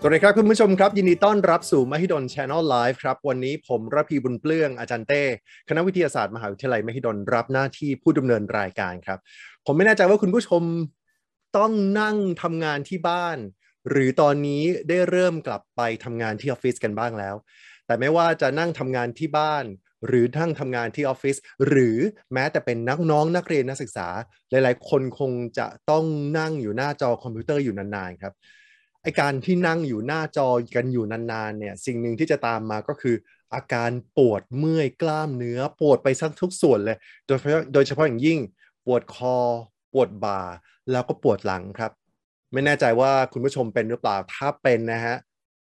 สวัสดีครับคุณผู้ชมครับ ยินดีต้อนรับสู่มหิดล Channel Live ครับ วันนี้ผมระพีบุญเปลื้องอาจารย์เต้ คณะวิทยาศาสตร์มหาวิทยาลัยมหิดลรับหน้าที่ผู้ดำเนินรายการครับ ผมไม่แน่ใจว่าคุณผู้ชมต้องนั่งทำงานที่บ้าน หรือตอนนี้ได้เริ่มกลับไปทำงานที่ออฟฟิศกันบ้างแล้ว แต่ไม่ว่าจะนั่งทำงานที่บ้าน หรือทั้งทำงานที่ออฟฟิศหรือแม้แต่เป็นนักน้องนักเรียนนักศึกษา หลาย ๆ คนคงจะต้องนั่งอยู่หน้าจอคอมพิวเตอร์อยู่นานๆครับ ไอการที่นั่งอยู่หน้าจอกันอยู่นานๆเนี่ยสิ่งหนึ่งที่จะตามมาก็คือ อาการปวดเมื่อยกล้ามเนื้อ ปวดไปทั้งทุกส่วนเลย โดยเฉพาะโดยเฉพาะอย่างยิ่ง ปวดคอ ปวดบ่า แล้วก็ปวดหลังครับ ไม่แน่ใจว่าคุณผู้ชมเป็นหรือเปล่าถ้าเป็นนะฮะ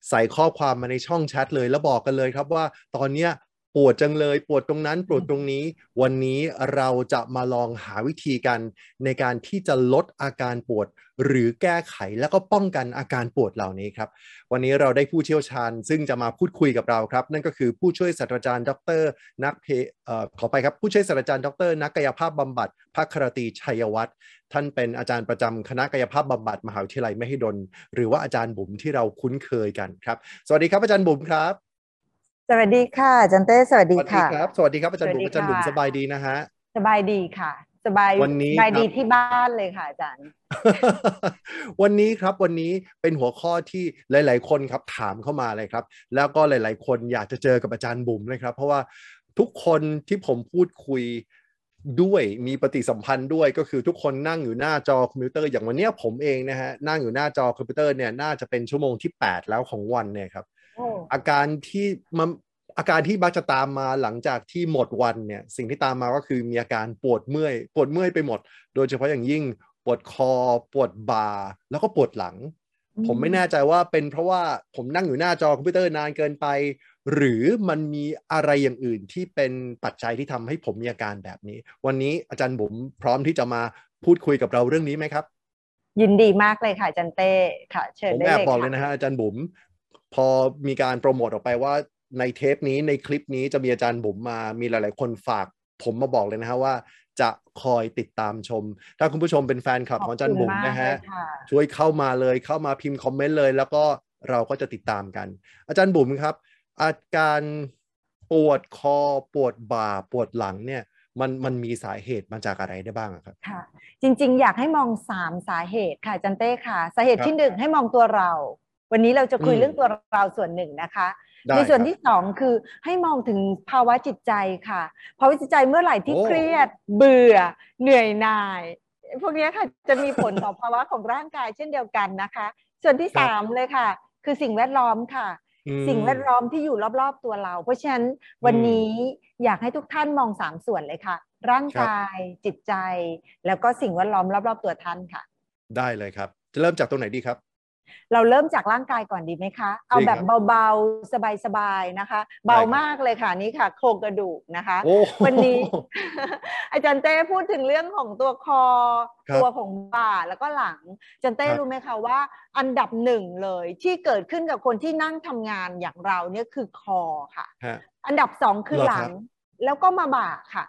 ใส่ข้อความมาในช่องแชทเลยแล้วบอกกันเลยครับว่าตอนเนี้ย ปวดจังเลยปวดตรงนั้นปวดตรงนี้ วันนี้เราจะมาลองหาวิธีกัน ในการที่จะลดอาการปวด หรือแก้ไขแล้วก็ป้องกันอาการปวดเหล่านี้ครับ วันนี้เราได้ผู้เชี่ยวชาญ ซึ่งจะมาพูดคุยกับเราครับ นั่นก็คือผู้ช่วยศาสตราจารย์ ดร นักเพเอ่อขอไปครับผู้ช่วยศาสตราจารย์ดร นักกายภาพบำบัดภครตีชัยวัฒน์ท่านเป็นอาจารย์ประจำคณะกายภาพบำบัดมหาวิทยาลัยมหิดลหรือว่าอาจารย์บุ๋มที่เราคุ้นเคยกันครับ สวัสดีครับอาจารย์บุ๋มครับ สวัสดีค่ะอาจันเต้สวัสสดีวัสดีค่ะครับสวัสดีครับอาจารย์บุ๋มสวัสดีอาจารย์บุ๋มค่ะสบายดีนะฮะสบายดีค่ะ สบายวันนี้สบายดีครับที่บ้านเลยค่ะอาจารย์ วันนี้ครับวันนี้เป็นหัวข้อที่หลาย ๆ คนครับถามเข้ามาเลยครับ แล้วก็หลาย ๆ คนอยากจะเจอกับอาจารย์บุ๋มเลยครับ เพราะว่าทุกคนที่ผมพูดคุยด้วยมีปฏิสัมพันธ์ด้วยก็คือทุกคนนั่งอยู่หน้าจอคอมพิวเตอร์อย่างวันเนี้ยผมเองนะฮะนั่งอยู่หน้าจอคอมพิวเตอร์เนี่ยน่าจะเป็นชั่วโมงที่ 8 แล้วของวันเนี่ยครับโอ้อาการที่มันอาการที่มักจะตามมาหลังจากที่หมดวันเนี่ย สิ่งที่ตามมาก็คือมีอาการปวดเมื่อย ปวดเมื่อยไปหมด โดยเฉพาะอย่างยิ่งปวดคอ ปวดบ่า แล้วก็ปวดหลัง ผมไม่แน่ใจว่าเป็นเพราะว่าผมนั่งอยู่หน้าจอคอมพิวเตอร์นานเกินไป หรือมันมีอะไรอย่างอื่นที่เป็นปัจจัยที่ทำให้ผมมีอาการแบบนี้ วันนี้อาจารย์บุ๋มพร้อมที่จะมาพูดคุยกับเราเรื่องนี้ไหมครับ ยินดีมากเลยค่ะอาจันเต้ค่ะ เชิญผมได้แอบเลยบอกค่ะเลยนะฮะอาจารย์บุ๋ม พอมีการโปรโมทออกไปว่าในเทปนี้ในคลิปนี้จะมีอาจารย์บุ๋มมา มีหลาย ๆ คนฝากผมมาบอกเลยนะฮะว่าจะคอยติดตามชม ถ้าคุณผู้ชมเป็นแฟนคลับของอาจารย์บุ๋มนะฮะขอบคุณมากเลยค่ะช่วยเข้ามาเลยเข้ามาพิมพ์คอมเมนต์เลย แล้วก็เราก็จะติดตามกัน อาจารย์บุ๋มครับ อาการปวดคอปวดบ่าปวดหลังเนี่ยมันมันมีสาเหตุมาจากอะไรได้บ้างอะครับค่ะ จริง ๆ อยากให้มองสามสาเหตุค่ะอาจันเต้ค่ะ สาเหตุครับที่หนึ่งให้มองตัวเรา วันนี้เราจะคุยอืมเรื่องตัวเราส่วนหนึ่งนะคะได้ในส่วนครับที่สองคือให้มองถึงภาวะจิตใจค่ะ ภาวะจิตใจเมื่อไหร่ที่โอ้เครียด เบื่อ เหนื่อยหน่าย พวกเนี้ยค่ะจะมีผลต่อภาวะของร่างกายเช่นเดียวกันนะคะ ส่วนที่สามเลยค่ะ คือสิ่งแวดล้อมค่ะอืมสิ่งแวดล้อมที่อยู่รอบๆตัวเรา เพราะฉะนั้นวันนี้อยากให้ทุกท่านมองสามส่วนเลยค่ะ ร่างครับกายจิตใจ แล้วก็สิ่งแวดล้อมรอบๆตัวท่านค่ะ ได้เลยครับ จะเริ่มจากตรงไหนดีครับ เราเริ่มจากร่างกายก่อนดีไหมคะ เอาดีแบครับบเบาๆ สบายๆนะคะ เบามากเลยค่ะนี่ค่ะโครงกระดูกนะคะโอ้วันนี้ อาจารย์เต้พูดถึงเรื่องของตัวคอครับตัวของบ่าแล้วก็หลังอาจารย์เต้ครับรู้ไหมคะว่า อันดับหนึ่งเลยที่เกิดขึ้นกับคนที่นั่งทำงานอย่างเราเนี่ยคือคอค่ะฮะอันดับสองคือเหรอหลัครังบแล้วก็มาบ่าค่ะ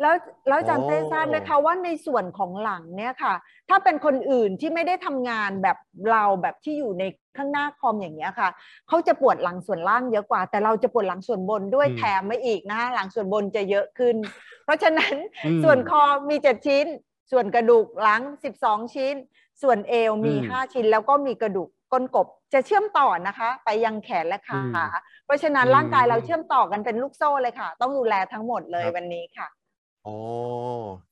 แล้วแล้วอาจารย์อ๋อเต้ทราบไหมคะว่าในส่วนของหลังเนี่ยค่ะ ถ้าเป็นคนอื่นที่ไม่ได้ทำงานแบบเราแบบที่อยู่ในข้างหน้าคอมอย่างเงี้ยค่ะเขาจะปวดหลังส่วนล่างเยอะกว่า แต่เราจะปวดหลังส่วนบนด้วยอืมแถมไม่อีกนะคะหลังส่วนบนจะเยอะขึ้น เพราะฉะนั้นอืมส่วนคอมีเจ็ดชิ้น ส่วนกระดูกหลังสิบสองชิ้น ส่วนเอวมีอืมห้าชิ้น แล้วก็มีกระดูกก้นกบจะเชื่อมต่อนะคะ ไปยังแขนและขาอืมเพราะฉะนั้นอืมร่างกายเราเชื่อมต่อกันเป็นลูกโซ่เลยค่ะ ต้องดูแลทั้งหมดเลยครับวันนี้ค่ะ อ๋อ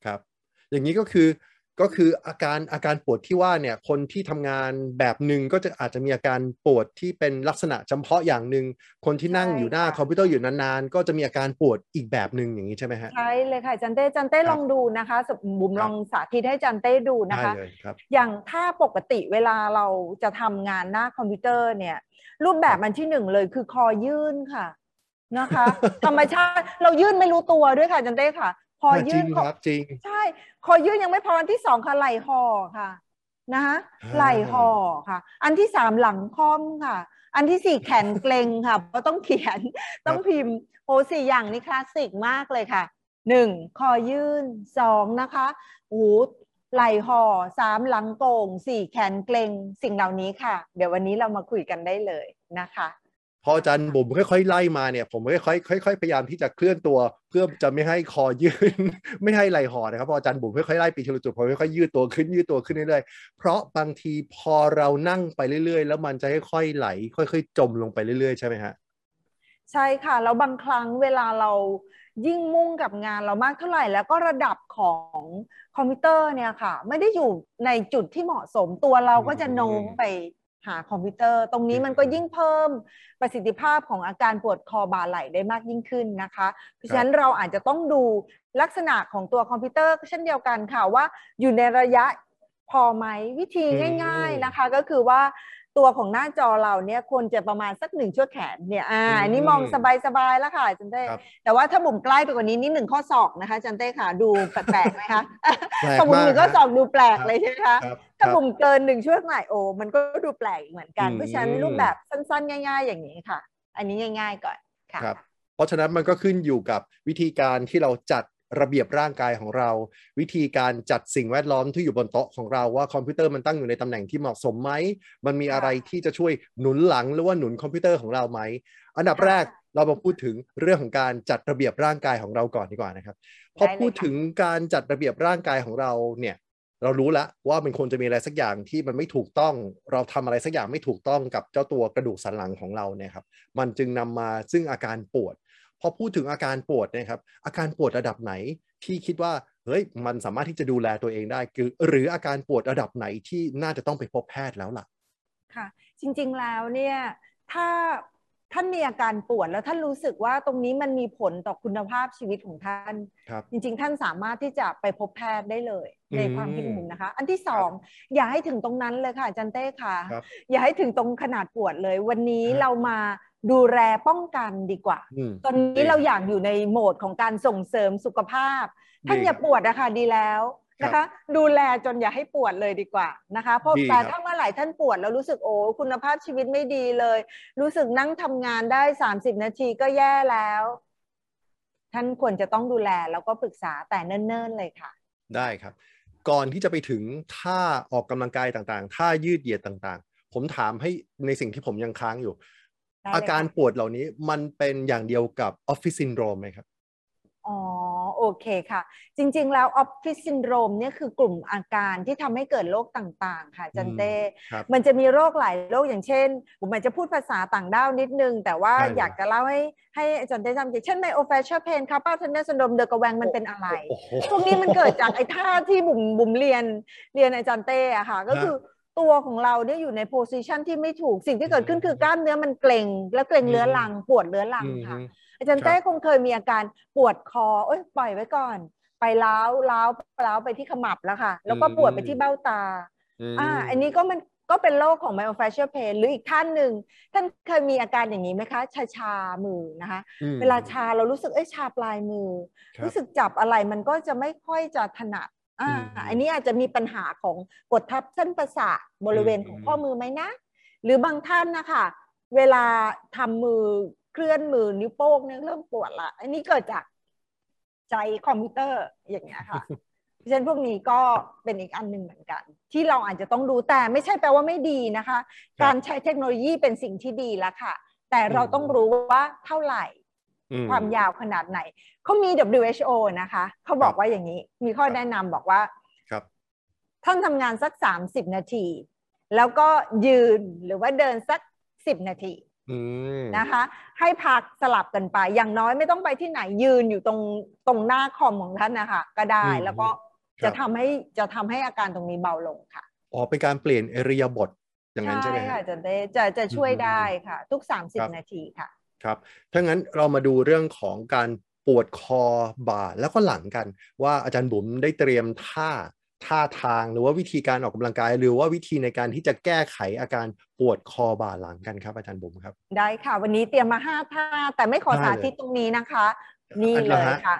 ครับ อย่างนี้ก็คือก็คืออาการอาการปวดที่ว่าเนี่ยคนที่ทำงานแบบหนึ่งก็จะอาจจะมีอาการปวดที่เป็นลักษณะจำเพาะอย่างหนึ่งคนที่นั่งใช่อยู่หน้าค่ะคอมพิวเตอร์อยู่นานๆ ก็จะมีอาการปวดอีกแบบหนึ่งอย่างนี้ใช่ไหมฮะใช่เลยค่ะจันเต้จันเต้ครับลองดูนะคะสมบุ๋มครับลองสาธิตให้จันเต้ดูนะได้คะเลยครับอย่างถ้าปกติเวลาเราจะทำงานหน้าคอมพิวเตอร์เนี่ย รูปแบบมันที่หนึ่งเลยคือคอยื่นค่ะนะคะธรรมชาติเรายื่นไม่รู้ตัวด้วยค่ะจันเต้ค่ะ คอจริยื่งนครับจริง ใช่ คอยื่นยังไม่พออันที่สองค่ะไหล่ห่อค่ะนะคะอ่าไหล่ห่อค่ะ อันที่สามหลังค่อมค่ะ อันที่สี่แขนเกร็งค่ะเพราะต้องเขียนต้องพิมพ์โอ้สี่อย่างนี้คลาสสิกมากเลยค่ะหนึ่งคอยื่นสองนะคะโอ้โหไหล่ห่อสามหลังโก่งสี่แขนเกร็งสิ่งเหล่านี้ค่ะ เดี๋ยววันนี้เรามาคุยกันได้เลยนะคะ พออาจารย์บุ๋มค่อยๆไล่มาเนี่ย ผมค่อยๆค่อยๆพยายามที่จะเคลื่อนตัว เพื่อจะไม่ให้คอยืดไม่ให้ไหลห่อนะครับพออาจารย์บุ๋มค่อยๆไล่ปีทีละจุดผมค่อยๆยืดตัวขึ้นยืดตัวขึ้นเรื่อยๆเพราะบางทีพอเรานั่งไปเรื่อยๆ แล้วมันจะค่อยๆไหล ค่อย ๆ จมลงไปเรื่อยๆใช่ไหมฮะใช่ค่ะแล้วบางครั้งเวลาเรายิ่งมุ่งกับงานเรามากเท่าไหร่แล้วก็ระดับของคอมพิวเตอร์เนี่ยค่ะ ไม่ได้อยู่ในจุดที่เหมาะสมตัวเราก็จะโน้มไป หาคอมพิวเตอร์ ตรงนี้มันก็ยิ่งเพิ่มประสิทธิภาพของอาการปวดคอบ่าไหล่ได้มากยิ่งขึ้นนะคะ เพราะฉะนั้นเราอาจจะต้องดูลักษณะของตัวคอมพิวเตอร์เช่นเดียวกันค่ะว่าอยู่ในระยะพอไหมวิธีง่าย ๆนะคะ ก็คือว่า ตัวของหน้าจอเราเนี่ยควรจะประมาณสักหนึ่งชั่วแขนเนี่ยอ่าอืมอันนี้มองสบายๆแล้วค่ะจันเต้ครับแต่ว่าถ้าบุ๋มใกล้ไปกว่านี้นิดหนึ่งข้อศอกนะคะจันเต้ค่ะดูแปลกๆไหมคะแปลกถ้าบุ๋มมากหนึ่งข้อฮะศอกดูแปลกครับเลยใช่ไหมคะครับถ้าครับบุ๋มเกินหนึ่งช่วงไหล่โอมันก็ดูแปลกอีกเหมือนกันอืมเพราะฉะนั้นรูปแบบสั้นๆ ง่าย ๆ อย่างนี้ค่ะ อันนี้ง่าย ๆ ก่อนค่ะครับเพราะฉะนั้นมันก็ขึ้นอยู่กับวิธีการที่เราจัด ระเบียบร่างกายของเรา วิธีการจัดสิ่งแวดล้อมที่อยู่บนโต๊ะของเราว่าคอมพิวเตอร์มันตั้งอยู่ในตำแหน่งที่เหมาะสมไหม มันมีอะไรที่จะช่วยหนุนหลังหรือว่าหนุนคอมพิวเตอร์ของเราไหม อันดับแรกเรามาพูดถึงเรื่องของการจัดระเบียบร่างกายของเราก่อนดีกว่านะครับพอพูดถึงการจัดระเบียบร่างกายของเราเนี่ยเรารู้แล้วว่ามันควรจะมีอะไรสักอย่างที่มันไม่ถูกต้อง เราทำอะไรสักอย่างไม่ถูกต้องกับเจ้าตัวกระดูกสันหลังของเราเนี่ยครับ มันจึงนำมาซึ่งอาการปวด พอพูดถึงอาการปวดเนะครับ อาการปวดระดับไหนที่คิดว่าเฮ้ยมันสามารถที่จะดูแลตัวเองได้คือหรืออาการปวดระดับไหนที่น่าจะต้องไปพบแพทย์แล้วล่ะ ค่ะ จริงๆแล้วเนี่ยถ้าท่านมีอาการปวดแล้วท่านรู้สึกว่าตรงนี้มันมีผลต่อคุณภาพชีวิตของท่านครับจริง ๆ ท่านสามารถที่จะไปพบแพทย์ได้เลยอืมในความคิดผมนะคะ อันที่สองอย่าให้ถึงตรงนั้นเลยค่ะอาจันเต้ค่ะครับอย่าให้ถึงตรงขนาดปวดเลย วันนี้ฮะเรามา ดูแลป้องกันดีกว่าอืมตอนนี้เราอยากอยู่ในโหมดของการส่งเสริมสุขภาพ ท่านดีอย่าปวดนะคะดีแล้วนะครัคะบดูแลจนอย่าให้ปวดเลยดีกว่านะคะ เพราะดีแต่ครับถ้าเมื่อไหร่ท่านปวดแล้วรู้สึกโอ้คุณภาพชีวิตไม่ดีเลย รู้สึกนั่งทำงานได้สามสิบนาทีก็แย่แล้ว ท่านควรจะต้องดูแลแล้วก็ปรึกษาแต่เนิ่นๆเลยค่ะ ได้ครับ ก่อนที่จะไปถึงท่าออกกำลังกายต่างๆท่ายืดเหยียดต่างๆ ผมถามให้ในสิ่งที่ผมยังค้างอยู่ได้เลย อาการค่ะปวดเหล่านี้มันเป็นอย่างเดียวกับออฟฟิศซินโดรมไหมครับ อ๋อ โอเคค่ะ จริง ๆ แล้วออฟฟิศซินโดรมเนี่ยคือกลุ่มอาการที่ทำให้เกิดโรคต่างๆ ค่ะอาจารย์เต้ครับมันจะมีโรคหลายโรคอย่างเช่น ผมอาจจะพูดภาษาต่างด้าวนิดนึง แต่ว่าได้เลยอยากจะเล่าให้ให้อาจารย์ได้จำเช่น myofascial pain carpal tunnel syndrome De Quervain มันเป็นอะไรโอ้โหพวกนี้มันเกิดจากไอ้ท่าที่บุ๋มบุ๋มเรียนเรียนอาจารย์เต้อะค่ะ ก็คือ ตัวของเราเนี่ยอยู่ใน position ที่ไม่ถูกสิ่งที่เกิดขึ้นคือกล้ามเนื้อมันเกร็งแล้วเกร็งเรื้อรังปวดเรื้อรังอืมค่ะ อาจารย์เต้คงเคยมีอาการปวดคอเอ้ยปล่อยไว้ก่อน ไปล้าวล้าวล้าวไปที่ขมับแล้วค่ะ แล้วก็ปวดไปที่เบ้าตามอ่าอันนี้ก็มันก็เป็นโรคของ myofascial pain หรืออีกท่านหนึ่งท่านเคยมีอาการอย่างนี้ไหมคะชาชามือนะคะอืมเวลาชาเรารู้สึกเอ้ยชาปลายมือครับรู้สึกจับอะไรมันก็จะไม่ค่อยจะถนัด อ่าอืมอันนี้อาจจะมีปัญหาของกดทับเส้นประสาทบริเวณอืมของข้อมือไหมนะ หรือบางท่านนะคะเวลาทำมือเคลื่อนมือนิ้วโป้งเนี่ยเริ่มปวดละ อันนี้เกิดจากใจคอมพิวเตอร์อย่างเงี้ยค่ะเพราะฉะนั้นพวกนี้ก็เป็นอีกอันหนึ่งเหมือนกัน ที่เราอาจจะต้องดูแต่ไม่ใช่แปลว่าไม่ดีนะคะครับการใช้เทคโนโลยีเป็นสิ่งที่ดีแล้วค่ะ แต่เราอืมต้องรู้ว่าเท่าไหร่อื ความยาวขนาดไหนเขามี WHO นะคะเขาบอกว่าอย่างนี้ มีข้อครับแนะนำบอกว่าครับท่านทำงานสัก30นาที แล้วก็ยืนหรือว่าเดินสัก10นาทีอืมนะคะ ให้พักสลับกันไป อย่างน้อยไม่ต้องไปที่ไหนยืนอยู่ตรงตรงหน้าคอมของท่านนะคะก็ได้อืมแล้วก็ครับจะทำให้จะทำให้อาการตรงนี้เบาลงค่ะอ๋อเป็นการเปลี่ยนเอริยาบทอย่างนั้นใช่ไหมฮะค่ะจะได้จะจะช่วยอืมได้ค่ะ ทุกครับ30นาทีค่ะ ครับถ้างั้นเรามาดูเรื่องของการปวดคอบ่าแล้วก็หลังกัน ว่าอาจารย์บุ๋มได้เตรียมท่าท่าทางหรือว่าวิธีการออกกำลังกาย หรือว่าวิธีในการที่จะแก้ไขอาการปวดคอบ่าหลังกันครับ อาจารย์บุ๋มครับ ได้ค่ะ วันนี้เตรียมมาห้าท่า แต่ไม่ขอได้เลยสาธิตตรงนี้นะคะ นี่อันเลละยฮะค่ะ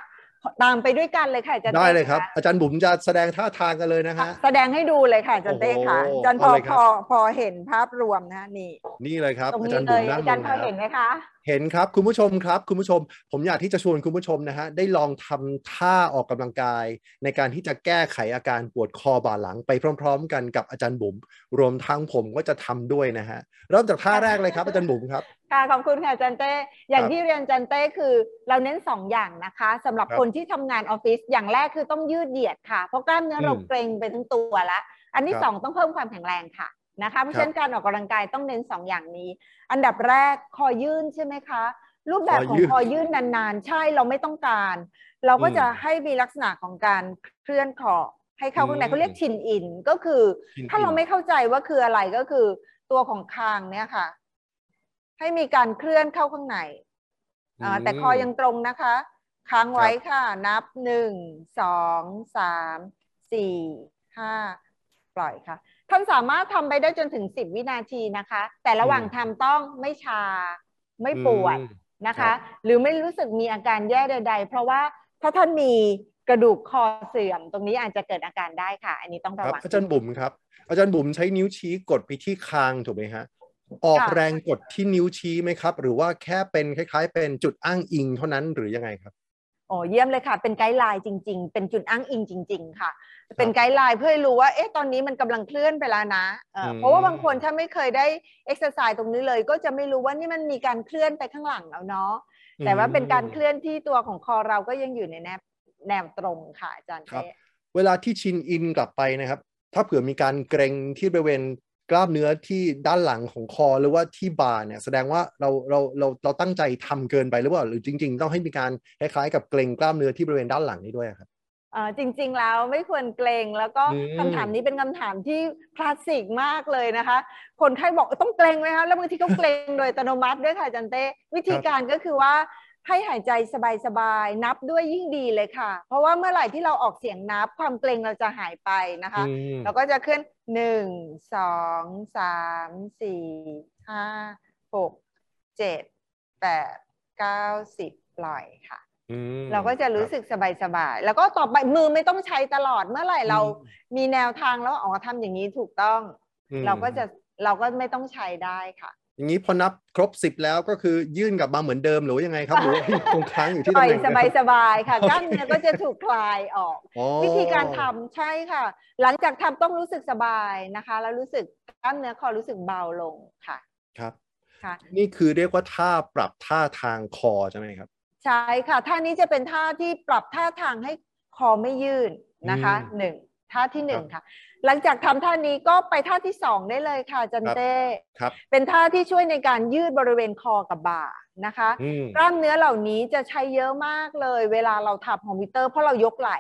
ตามไปด้วยกันเลยค่ะอาจารย์ได้เลยครับต้ะอาจารย์บุ๋มจะแสดงท่าทางกันเลยนะฮะแสดงให้ดูเลยค่ะอาจารย์เต้ค่ะโอ้โหอาจารย์พอเอาเลยคพรับอพอเห็นภาพรวมนะนี่ นี่เลยครับตรงอานี้จารย์เลบุ๋มยนั่งอาลจารงย์พอแล้วเห็นไหมคะ เห็นครับคุณผู้ชมครับคุณผู้ชม ผมอยากที่จะชวนคุณผู้ชมนะฮะได้ลองทำท่าออกกำลังกาย ในการที่จะแก้ไขอาการปวดคอบ่าหลังไปพร้อม ๆ กันกับอาจารย์บุ๋มรวมทั้งผมก็จะทำด้วยนะฮะเริ่มจากท่าแรกเลยครับอาจารย์บุ๋มครับค่ะขอบคุณค่ะอาจันเต้อย่างครับที่เรียนอาจันเต้คือเราเน้นสองอย่างนะคะสำหรับครับคนที่ทำงานออฟฟิศอย่างแรกคือต้องยืดเหยียดค่ะเพราะกล้ามเนื้ออืมเราเกร็งไปทั้งตัวแล้วอันที่ครับสองต้องเพิ่มความแข็งแรงค่ะ นะคะเพราะครับฉะนั้นการออกกำลังกายต้องเน้นสองอย่างนี้ อันดับแรกคอยื่นใช่ไหมคะ รูปแบบของคอยื่นคอยื่นนานๆ ใช่เราไม่ต้องการ เราก็อืมจะให้มีลักษณะของการเคลื่อนคอให้เข้าข้างในอืมเขาเรียกชินอินก็คือชินถ้าเราอินไม่เข้าใจว่าคืออะไรก็คือ ตัวของคางเนี่ยค่ะ ให้มีการเคลื่อนเข้าข้างในอ่าแต่คอยังตรงนะคะ ค้างไว้ค่ะ นับหนึ่งสองสามสี่ห้าปล่อยค่ะ ท่านสามารถทำไปได้จนถึงสิบวินาทีนะคะ แต่ระหว่างทำต้องไม่ชา ไม่ปวดอืมนะครัคะบหรือไม่รู้สึกมีอาการแย่ใด ๆ เพราะว่าถ้าท่านมีกระดูกคอเสื่อม ตรงนี้อาจจะเกิดอาการได้ค่ะ อันนี้ต้องคระรับวังอาจารย์บุ๋มครับ อาจารย์บุ๋มใช้นิ้วชี้กดไปที่คางถูกไหมฮะออกค่ะแรงกดที่นิ้วชี้ไหมครับ หรือว่าแค่เป็นคล้าย ๆ เป็นจุดอ้างอิงเท่านั้นหรือยังไงครับ โอ้เยี่ยมเลยค่ะ เป็น guideline จริง ๆ เป็นจุดอ้างอิงจริง ๆ ค่ะ เป็น guideline เพื่อให้รู้ว่า เอ๊ะ ตอนนี้มันกำลังเคลื่อนไปแล้วนะเอ่ออมเพราะว่าบางคนถ้าไม่เคยได้เอ็กซ์ไซส์ตรงนี้เลย ก็จะไม่รู้ว่านี่มันมีการเคลื่อนไปข้างหลังแล้วเนาะ แต่ว่าเป็นการเคลื่อนที่ตัวของคอเราก็ยังอยู่ในแนวแนวตรงค่ะอาจารย์ครับเต้เวลาที่ chin in กลับไปนะครับ ถ้าเผื่อมีการเกร็งที่บริเวณ กล้ามเนื้อที่ด้านหลังของคอหรือว่าที่บ่าเนี่ยแสดงว่าเราเราเราเราตั้งใจทำเกินไปหรือเปล่าหรือจริง ๆ ต้องให้มีการคล้ายๆกับเกร็งกล้ามเนื้อที่บริเวณด้านหลังนี้ด้วยครับเอ่อจริง ๆ แล้วไม่ควรเกรงแล้วก็อืมคำถามนี้เป็นคำถามที่คลาสสิกมากเลยนะคะ คนไข้บอกต้องเกรงไหมคะแล้วบางทีก็เกรงโดยอัตโนมัติด้วยค่ะอาจันเต้วิธีการก็คือว่า ให้หายใจสบายๆ นับด้วยยิ่งดีเลยค่ะ เพราะว่าเมื่อไหร่ที่เราออกเสียงนับความเกรงเราจะหายไปนะคะ อืม เราก็จะขึ้นหนึ่งสองสามสี่ห้าหกเจ็ดแปดเก้าสิบปล่อยค่ะ อืมเราก็จะรู้สึกสบายๆแล้วก็ต่อไปมือไม่ต้องใช้ตลอดเมื่อไหร่เราอืมมีแนวทางแล้วอ๋อทำอย่างนี้ถูกต้อง อืม เราก็จะเราก็ไม่ต้องใช้ได้ค่ะ อย่างนี้พอนับครบสิบแล้วก็คือยื่นกลับมาเหมือนเดิมหรือว่ายังไงครับหรือว่าคงค้างอยู่ที่ปตำล่อยแหน่งสเดิมบายสบายๆค่ะกล้ามเนื้อก็จะถูกคลายออกอ๋อวิธีการทำใช่ค่ะ หลังจากทำต้องรู้สึกสบายนะคะ แล้วรู้สึกกล้ามเนื้อคอรู้สึกเบาลงค่ะครับค่ะนี่คือเรียกว่าท่าปรับท่าทางคอใช่ไหมครับ ใช่ค่ะท่านี้จะเป็นท่าที่ปรับท่าทางให้คอไม่ยื่นนะคะอืมหนึ่งท่าที่หนึ่งครับค่ะ หลังจากทำท่านี้ก็ไปท่าที่สองได้เลยค่ะจันครับเต้ครับ เป็นท่าที่ช่วยในการยืดบริเวณคอกับบ่านะคะอืมกล้ามเนื้อเหล่านี้จะใช้เยอะมากเลย เวลาเราทำคอมพิวเตอร์เพราะเรายกไหล่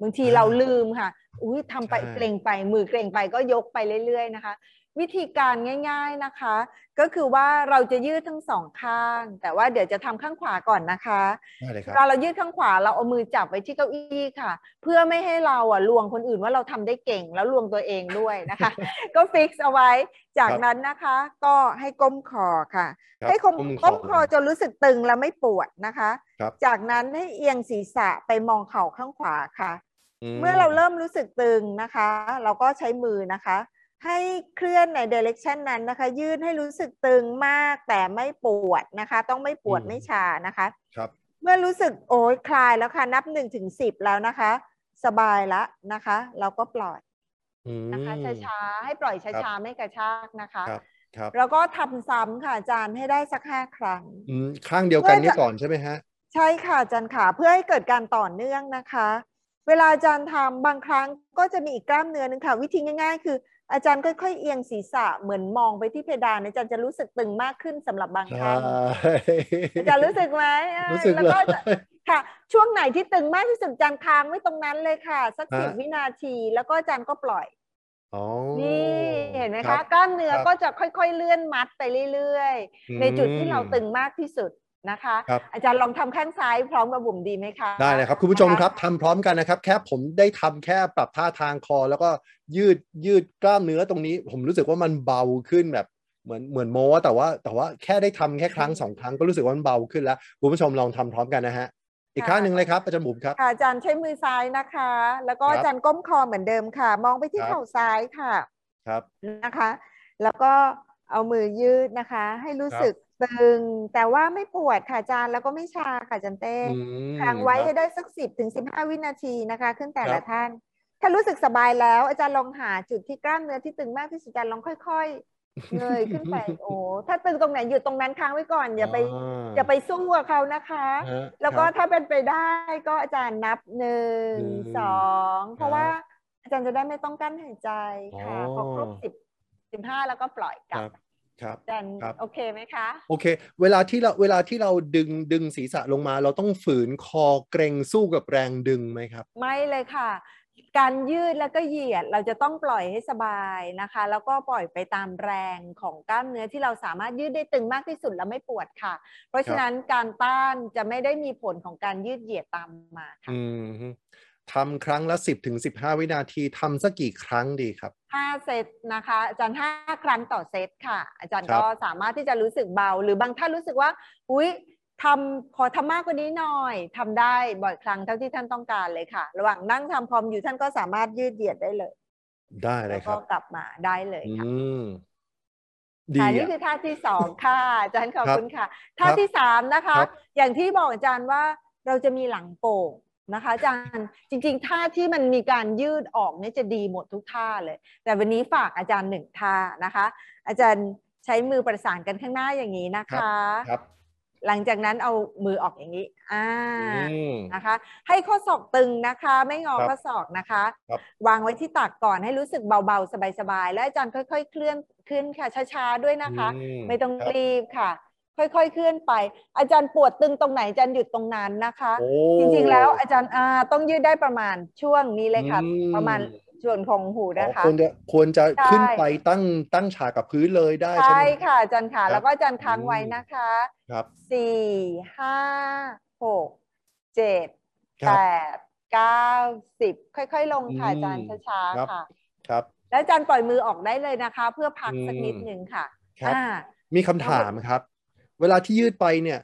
บางทีอ่าเราลืมค่ะ อุ้ยทำไปใช่เกรงไปมือเกรงไปก็ยกไปเรื่อยๆนะคะ วิธีการง่าย ๆนะคะ ก็คือว่าเราจะยืดทั้งสองข้าง แต่ว่าเดี๋ยวจะทำข้างขวาก่อนนะคะได้เลยคเวรับลาเรายืดข้างขวาเราเอามือจับไว้ที่เก้าอี้ค่ะ เพื่อไม่ให้เราอะลวงคนอื่นว่าเราทำได้เก่งแล้วลวงตัวเองด้วยนะคะ ก็ฟิกซ์เอาไว้จากครับนั้นนะคะ ก็ให้ก้มคอค่ะครับให้ก้มก้มคอก้มคอจนรู้สึกตึงและไม่ปวดนะคะครับจากนั้นให้เอียงศีรษะไปมองเข่าข้างขวาค่ะมเมื่อเราเริ่มรู้สึกตึงนะคะ เราก็ใช้มือนะคะ ให้เคลื่อนในเดเร c ชันนั้นนะคะ ยืดให้รู้สึกตึงมากแต่ไม่ปวดนะคะ ต้องไม่ปวดอืมไม่ชานะคะครับเมื่อรู้สึกโอ้ยคลายแล้วค่ะ นับหนึ่งถึงสิบแล้วนะคะ สบายละนะคะ เราก็ปล่อยอืมนะคะช้าๆให้ปล่อยครับช้าๆไม่กระชากนะคะครับครับแล้วก็ทำซ้ำค่ะอาจารย์ให้ได้สักห้าครั้งอืมข้างเดียวกันเพื่อนี่จะก่อนใช่ไหมฮะ ใช่ค่ะอาจารย์ค่ะเพื่อให้เกิดการต่อเนื่องนะคะ เวลาอาจารย์ทำบางครั้งก็จะมีอีกกล้ามเนื้อหนึงค่ะ วิธีง่าย ๆ คือ อาจารย์ค่อยๆเอียงศีรษะเหมือนมองไปที่เพดานอาจารย์จะรู้สึกตึงมากขึ้นสำหรับบางใช่ท่านอาจารย์รู้สึกไหมอ่ารู้สึกแล้วเลก็ยจะค่ะ ช่วงไหนที่ตึงมากที่สุดอาจารย์ค้างไว้ตรงนั้นเลยค่ะ สักฮะสิบวินาทีแล้วก็อาจารย์ก็ปล่อยอ๋อนี่เห็นไหมรัคะบกล้ามเนื้อครับก็จะค่อยๆเลื่อนมัดไปเรื่อยๆ ในจุดที่เราตึงมากที่สุด นะคะ ครับ อาจารย์ลองทำข้างซ้ายพร้อมกับบุ๋มดีไหมคะได้เลยครับคุณผู้ชมนะะ ครับทำพร้อมกันนะครับ แค่ผมได้ทำแค่ปรับท่าทางคอ แล้วก็ยืดยืดกล้ามเนื้อตรงนี้ ผมรู้สึกว่ามันเบาขึ้นแบบเหมือนเหมือนโม้แต่ว่าแต่ว่าแค่ได้ทำแค่ครั้งสองครั้งก็รู้สึกว่ามันเบาขึ้นแล้วคุณผู้ชมลองทำพร้อมกันนะฮะอีกค่ะข้างหนึ่งเลยครับอาจารย์บุ๋มครับ ค่ะอาจารย์ใช้มือซ้ายนะคะ แล้วก็ครับอาจารย์ก้มคอเหมือนเดิมค่ะ มองไปที่ครับ เข่าซ้ายค่ะครับ นะคะ แล้วก็เอามือยืดนะคะ ให้รู้สึก ตึงแต่ว่าไม่ปวดค่ะอาจารย์แล้วก็ไม่ชาค่ะอาจันเต้อืมค้างไว้ครับให้ได้สักสิบถึงสิบห้าวินาทีนะคะ ขึ้นแต่ครัละบท่าน ถ้ารู้สึกสบายแล้ว อาจารย์ลองหาจุดที่กล้ามเนื้อที่ตึงมากที่สุดอาจารย์ลองค่อย ๆ เงยขึ้นไปโอ้ถ้าตึงตรงไหนอยู่ตรงนั้นค้างไว้ก่อน อย่าไปอย่าไปสู้กับเขานะคะฮะแล้วก็ครับถ้าเป็นไปได้ก็อาจารย์นับหนึ่งหนึ่งสองเพราะครับว่าอาจารย์จะได้ไม่ต้องกั้นหายใจค่ะอ๋อพอครบสิบสิบห้าแล้วก็ปล่อยกคลัรับบ ครับอาจารย์ครับโอเคไหมคะ โอเค เวลาที่เราเวลาที่เราดึงดึงศีรษะลงมา เราต้องฝืนคอเกรงสู้กับแรงดึงไหมครับ ไม่เลยค่ะ การยืดแล้วก็เหยียดเราจะต้องปล่อยให้สบายนะคะ แล้วก็ปล่อยไปตามแรงของกล้ามเนื้อที่เราสามารถยืดได้ตึงมากที่สุดแล้วไม่ปวดค่ะ เพราะฉะนั้นการต้านจะไม่ได้มีผลของการยืดเหยียดตามมาค่ะอืมฮึ ทำครั้งละสิบถึงสิบห้าวินาทีทำสักกี่ครั้งดีครับห้าเซตนะคะ อาจารย์ห้าครั้งต่อเซตค่ะ อาจารย์ครับก็สามารถที่จะรู้สึกเบา หรือบางท่านรู้สึกว่า อุ้ยทำขอทำมากกว่านี้หน่อยทำได้บ่อยครั้งเท่าที่ท่านต้องการเลยค่ะ ระหว่างนั่งทำคอมอยู่ท่านก็สามารถยืดเหยียดได้เลย ได้เลแล้ยวคก็รับกลับมาได้เลยอืค่ะมดีค่ะนี่อะคือท่าที่สองค่ะอาจารย์ขอบครับคุณค่ะ ท่าครับที่สามนะคะครับอย่างที่บอกอาจารย์ว่าเราจะมีหลังโป่ง นะคะอาจารย์จริงๆท่าที่มันมีการยืดออกเนี่ยจะดีหมดทุกท่าเลย แต่วันนี้ฝากอาจารย์หนึ่งท่านะคะ อาจารย์ใช้มือประสานกันข้างหน้าอย่างนี้นะคะครับ หลังจากนั้นเอามือออกอย่างนี้อ่าอืมนะคะ ให้ข้อศอกตึงนะคะ ไม่งอครับข้อศอกนะคะครับวางไว้ที่ตักก่อนให้รู้สึกเบาๆสบายๆ แล้วอาจารย์ค่อย ๆ เคลื่อนขึ้นค่ะช้าๆด้วยนะคะอืไม่ต้องครับรีบค่ะ ค่อยๆ เคลื่อนไป อาจารย์ปวดตึงตรงไหนอาจารย์หยุดตรงนั้นนะคะ โอ้ จริงๆแล้วอาจารย์อ่าต้องยืดได้ประมาณช่วงนี้เลยค่ะ อืม ประมาณส่วนของหูอ๋อนะคะ ควรจะควรจะใช่ ขึ้นไปตั้งตั้งฉากกับพื้นเลยได้ใช่ใช่ไหม ค่ะอาจารย์ค่ะครับแล้วก็อาจารย์ค้างไว้อืมนะคะครับ สี่ห้าหกเจ็ดคแปรับ ดเก้าสิบค่อยๆ ลงค่ะอืมอาจารย์ช้าครับ ๆค่ะ ครับ แล้วอาจารย์ปล่อยมือออกได้เลยนะคะ เพื่อพักสักอืมนิดหนึ่งค่ะครับ อ่า มีคำถามครับ เวลาที่ยืดไปเนี่ย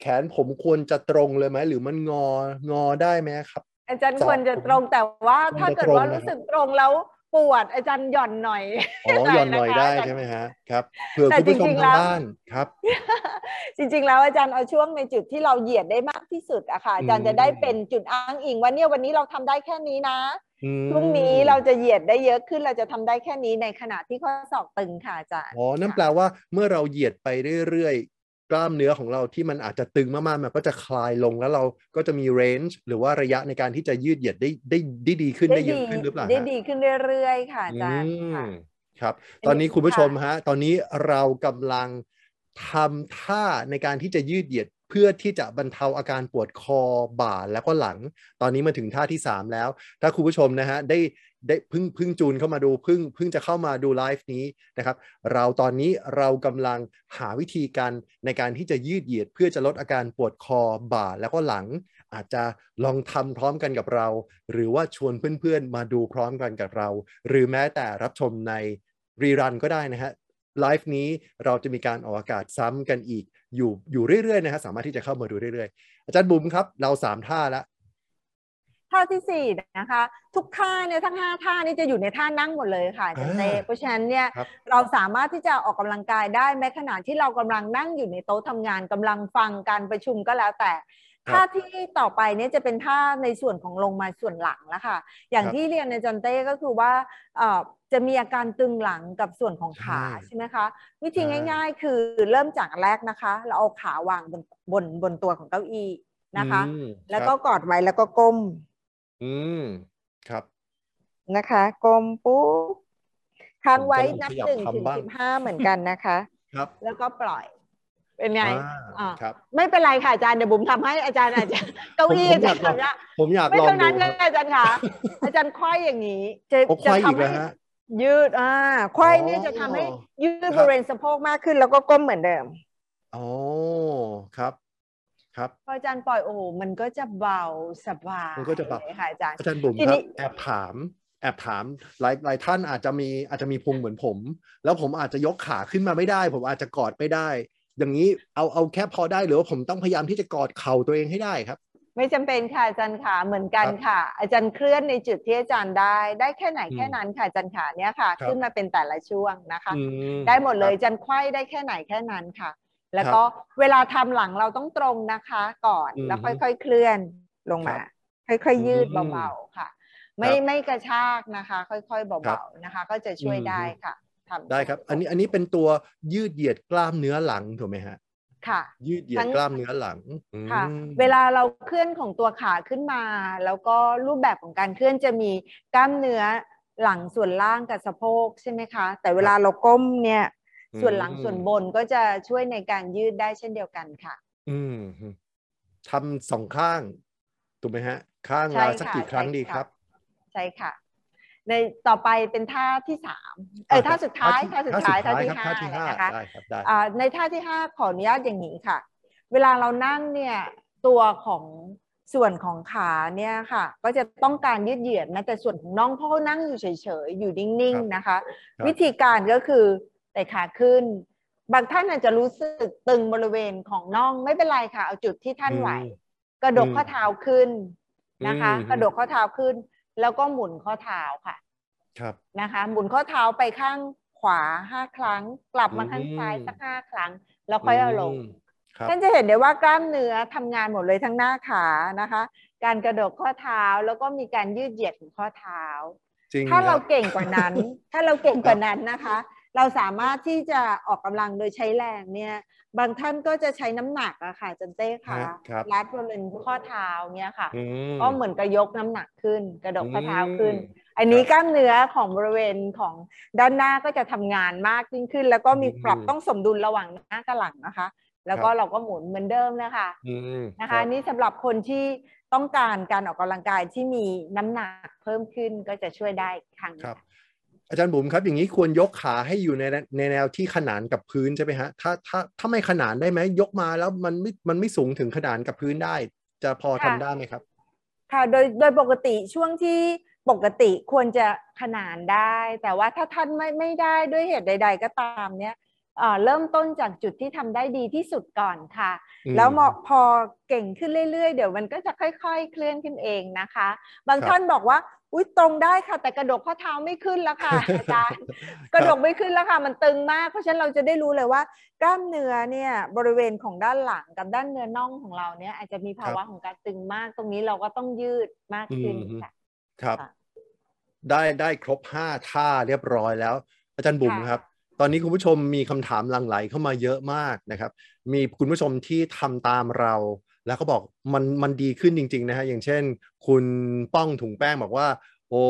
แขนผมควรจะตรงเลยไหมหรือมันงองอได้ไหมครับ อาจารย์สอบควรจะตรงแต่ว่าควรจะถ้าเกิดตรงว่านะครับรู้สึกตรงแล้ว ปวดอาจารย์หย่อนหน่อยอ๋อหย่อนหน่อยได้นะคะใช่ไหมฮะครับเผื่อแต่คุณผู้ชมจริงๆทางแล้วบ้านครับ จริง ๆ แล้วอาจารย์เอาช่วงในจุดที่เราเหยียดได้มากที่สุดอะค่ะอาจารย์จะได้เป็นจุดอ้างอิงว่าเนี่ยวันนี้เราทำได้แค่นี้นะอืมพรุ่งนี้เราจะเหยียดได้เยอะขึ้นเราจะทำได้แค่นี้ในขณะที่ข้อศอกตึงค่ะอาจารย์อ๋อนั่นแปลว่าเมื่อเราเหยียดไปเรื่อยๆ กล้ามเนื้อของเราที่มันอาจจะตึงมากๆมันก็จะคลายลงแล้วเราก็จะมีเรนจ์หรือว่าระยะในการที่จะยืดเหยียดได้ได้ได้ดีขึ้นได้เยอะขึ้นหรือเปล่าได้ฮะดีขึ้นเรื่อยๆค่ะอาจารย์อืค่ะมครับอันนี้ตอนนี้คุณผู้ชมค่ะฮะ ตอนนี้เรากำลังทำท่าในการที่จะยืดเหยียดเพื่อที่จะบรรเทาอาการปวดคอบ่าแล้วก็หลัง ตอนนี้มาถึงท่าที่ 3 แล้ว ถ้าคุณผู้ชมนะฮะได้ ได้พึ่งพึ่งจูนเข้ามาดูพึ่งพึ่งจะเข้ามาดูไลฟ์นี้นะครับ เราตอนนี้เรากำลังหาวิธีการในการที่จะยืดเหยียด เพื่อจะลดอาการปวดคอบ่าแล้วก็หลัง อาจจะลองทำพร้อมกันกับเรา หรือว่าชวนเพื่อนๆมาดูพร้อมกันกับเรา หรือแม้แต่รับชมในรีรันก็ได้นะฮะไลฟ์นี้เราจะมีการออกอากาศซ้ำกันอีกอยู่อยู่เรื่อยๆนะฮะสามารถที่จะเข้ามาดูเรื่อยๆ อาจารย์บุ๋มครับ เราสามท่าแล้ว ท่าที่สี่นะคะทุกท่าเนี่ยทั้งห้าท่านี่จะอยู่ในท่านั่งหมดเลยค่ะอาจารย์เต้อ่าเพราะฉะนั้นเนี่ยครับเราสามารถที่จะออกกำลังกายได้แม้ขณะที่เรากำลังนั่งอยู่ในโต๊ะทำงานกำลังฟังการประชุมก็แล้วแต่ท่าที่ต่อไปเนี่ยจะเป็นท่าในส่วนของลงมาส่วนหลังแล้วค่ะ อย่างครับที่เรียนในจอนเต้ก็คือว่าเอ่อจะมีอาการตึงหลังกับส่วนของขาใช่ใช่ไหมคะ วิธีใช่ง่าย ๆ คือเริ่มจากแรกนะคะ เราเอาขาวางบนบนบนตัวของเก้าอี้นะคะอืมแล้วคก็รับกอดไว้แล้วก็ก้ม อืม ครับ นะคะกลมปุ๊บค้างไว้ผมจะลองนับขยับหนึ่งถึงทำบ้าง สิบห้าเหมือนกันนะคะ ครับแล้วก็ปล่อย เป็นไง อ่าอ่า ครับ ไม่เป็นไรค่ะอาจารย์เดี๋ยวบุ๋มทำให้อาจารย์อาจจะเก้าอี้ผมอาอจายารกลองย์ทำได้ผมอยากไม่ลองเท่านั้นดูเลยครับอาจารย์ค่ะ อาจารย์ควายอย่างนี้ จะโอ้ควายอีกจะทำแล้วให้ฮะ ยืดอ่าควายเนี่ยอ๋อจะทำให้ยืดครับ บริเวณสะโพกมากขึ้นแล้วก็ก้มเหมือนเดิม อ๋อ ครับ ครับพออาจารย์ปล่อยโอ้โหมันก็จะเบาสบายมันก็จะเบาเลยค่ะอาจารย์อาจารย์บุ๋มทีครันี้บแอบถามแอบถามหลายหลายท่านอาจจะมีอาจจะมีพุงเหมือนผม แล้วผมอาจจะยกขาขึ้นมาไม่ได้ ผมอาจจะกอดไม่ได้ อย่างนี้เอาเอาแค่พอได้หรือว่าผมต้องพยายามที่จะกอดเข่าตัวเองให้ได้ครับ ไม่จำเป็นค่ะอาจารย์ค่ะเหมือนกันค่ะ อาจารย์เคลื่อนในจุดที่อาจารย์ได้ ได้แค่ไหนแค่นั้นค่ะอาจารย์ค่ะเนี้ยค่ะ ขึ้นมาเป็นแต่ละช่วงนะคะ ได้หมดเลยอาจารย์ไขว้ได้แค่ไหนแค่นั้นค่ะ แล้วก็เวลาทำหลังเราต้องตรงนะคะก่อนแล้วค่อยๆเคลื่อนลงมา ค่อยๆยืดเบาๆค่ะ ไม่ไม่กระชากนะคะ ค่อยๆเบาๆนะคะ ก็จะช่วยได้ค่ะทำได้ครับ อันนี้อันนี้เป็นตัวยืดเหยียดกล้ามเนื้อหลังถูกไหมฮะค่ะ ยืดเหยียดกล้ามเนื้อหลังค่ะ เวลาเราเคลื่อนของตัวขาขึ้นมา แล้วก็รูปแบบของการเคลื่อนจะมีกล้ามเนื้อหลังส่วนล่างกับสะโพกใช่ไหมคะ แต่เวลาเราก้มเนี่ย ส่วนหลังส่วนบนก็จะช่วยในการยืดได้เช่นเดียวกันค่ะ อืมทำสองข้างถูกไหมฮะ ข้างละสักกี่ครั้งดีครับ ใช่ค่ะ ในต่อไปเป็นท่าที่สามเออท่าสุดท้ายท่าสุดท้ายท่าที่ห้านะคะได้ครับได้ในท่าที่ห้าขออนุญาตอย่างนี้ค่ะ เวลาเรานั่งเนี่ยตัวของส่วนของขาเนี่ยค่ะ ก็จะต้องการยืดเหยียดนะแต่ส่วนของน่องเพราะเขานั่งอยู่เฉยๆอยู่นิ่งๆนะคะ วิธีการก็คือ แต่ขาขึ้น บางท่านอาจจะรู้สึกตึงบริเวณของน่องไม่เป็นไรค่ะ เอาจุดที่ท่านไหว กระดกข้อเท้าขึ้นนะคะ กระดกข้อเท้าขึ้น แล้วก็หมุนข้อเท้าค่ะ ครับนะคะ หมุนข้อเท้าไปข้างขวาห้าครั้ง กลับมาข้างซ้ายสักห้าครั้ง แล้วค่อยเอาลงท่านจะเห็นได้ว่ากล้ามเนื้อทำงานหมดเลยทั้งหน้าขานะคะ การกระดกข้อเท้าแล้วก็มีการยืดเหยียดของข้อเท้า ถ้าเราเก่งกว่านั้น ถ้าเราเก่งกว่านั้นนะคะ เราสามารถที่จะออกกำลังโดยใช้แรงเนี่ย บางท่านก็จะใช้น้ำหนักอะค่ะจันเต้ค่ะรัดบริเวณข้อเท้าเนี่ยค่ะ ก็เหมือนกับยกน้ำหนักขึ้น กระดกข้อเท้าขึ้น อันนี้กล้ามเนื้อของบริเวณของด้านหน้าก็จะทำงานมากยิ่งขึ้น แล้วก็มีปรับต้องสมดุลระหว่างหน้ากับหลังนะคะ แล้วก็เราก็หมุนเหมือนเดิมนะคะนะคะนี่สำหรับคนที่ต้องการการออกกำลังกายที่มีน้ำหนักเพิ่มขึ้นก็จะช่วยได้ครั้งครับ อาจารย์บุ๋มครับ อย่างนี้ควรยกขาให้อยู่ในในแนวที่ขนานกับพื้นใช่ไหมฮะถ้าถ้าถ้าไม่ขนานได้ไหมยกมาแล้วมันไม่มันไม่สูงถึงขนานกับพื้นได้ จะพอทำได้ไหมครับ ค่ะโดยโดยปกติช่วงที่ปกติควรจะขนานได้ แต่ว่าถ้าท่านไม่ไม่ได้ด้วยเหตุใด ๆ ก็ตามเนี้ยเริ่มต้นจากจุดที่ทำได้ดีที่สุดก่อนค่ะ แล้วพอเก่งขึ้นเรื่อยๆ เดี๋ยวมันก็จะค่อยๆ เคลื่อนขึ้นเองนะคะ บางท่านบอกว่า อุ้ยตรงได้ค่ะ แต่กระดกข้อเท้าไม่ขึ้นแล้วค่ะอาจารย์กระดกไม่ขึ้นแล้วค่ะ มันตึงมาก เพราะฉะนั้นเราจะได้รู้เลยว่า กล้ามเนื้อเนี่ยบริเวณของด้านหลังกับด้านเนื้อน่องของเราเนี่ยอาจจะมีภาวะของการตึงมากตรงนี้เราก็ต้องยืดมากขึ้นค่ะครับ ได้ได้ครบห้าท่าเรียบร้อยแล้ว อาจารย์บุ๋มครับตอนนี้คุณผู้ชมมีคำถามหลั่งไหลเข้ามาเยอะมากนะครับ มีคุณผู้ชมที่ทำตามเรา แล้วก็บอกมันมันดีขึ้นจริง ๆ นะฮะอย่างเช่น คุณป้องถุงแป้งบอกว่า โอ้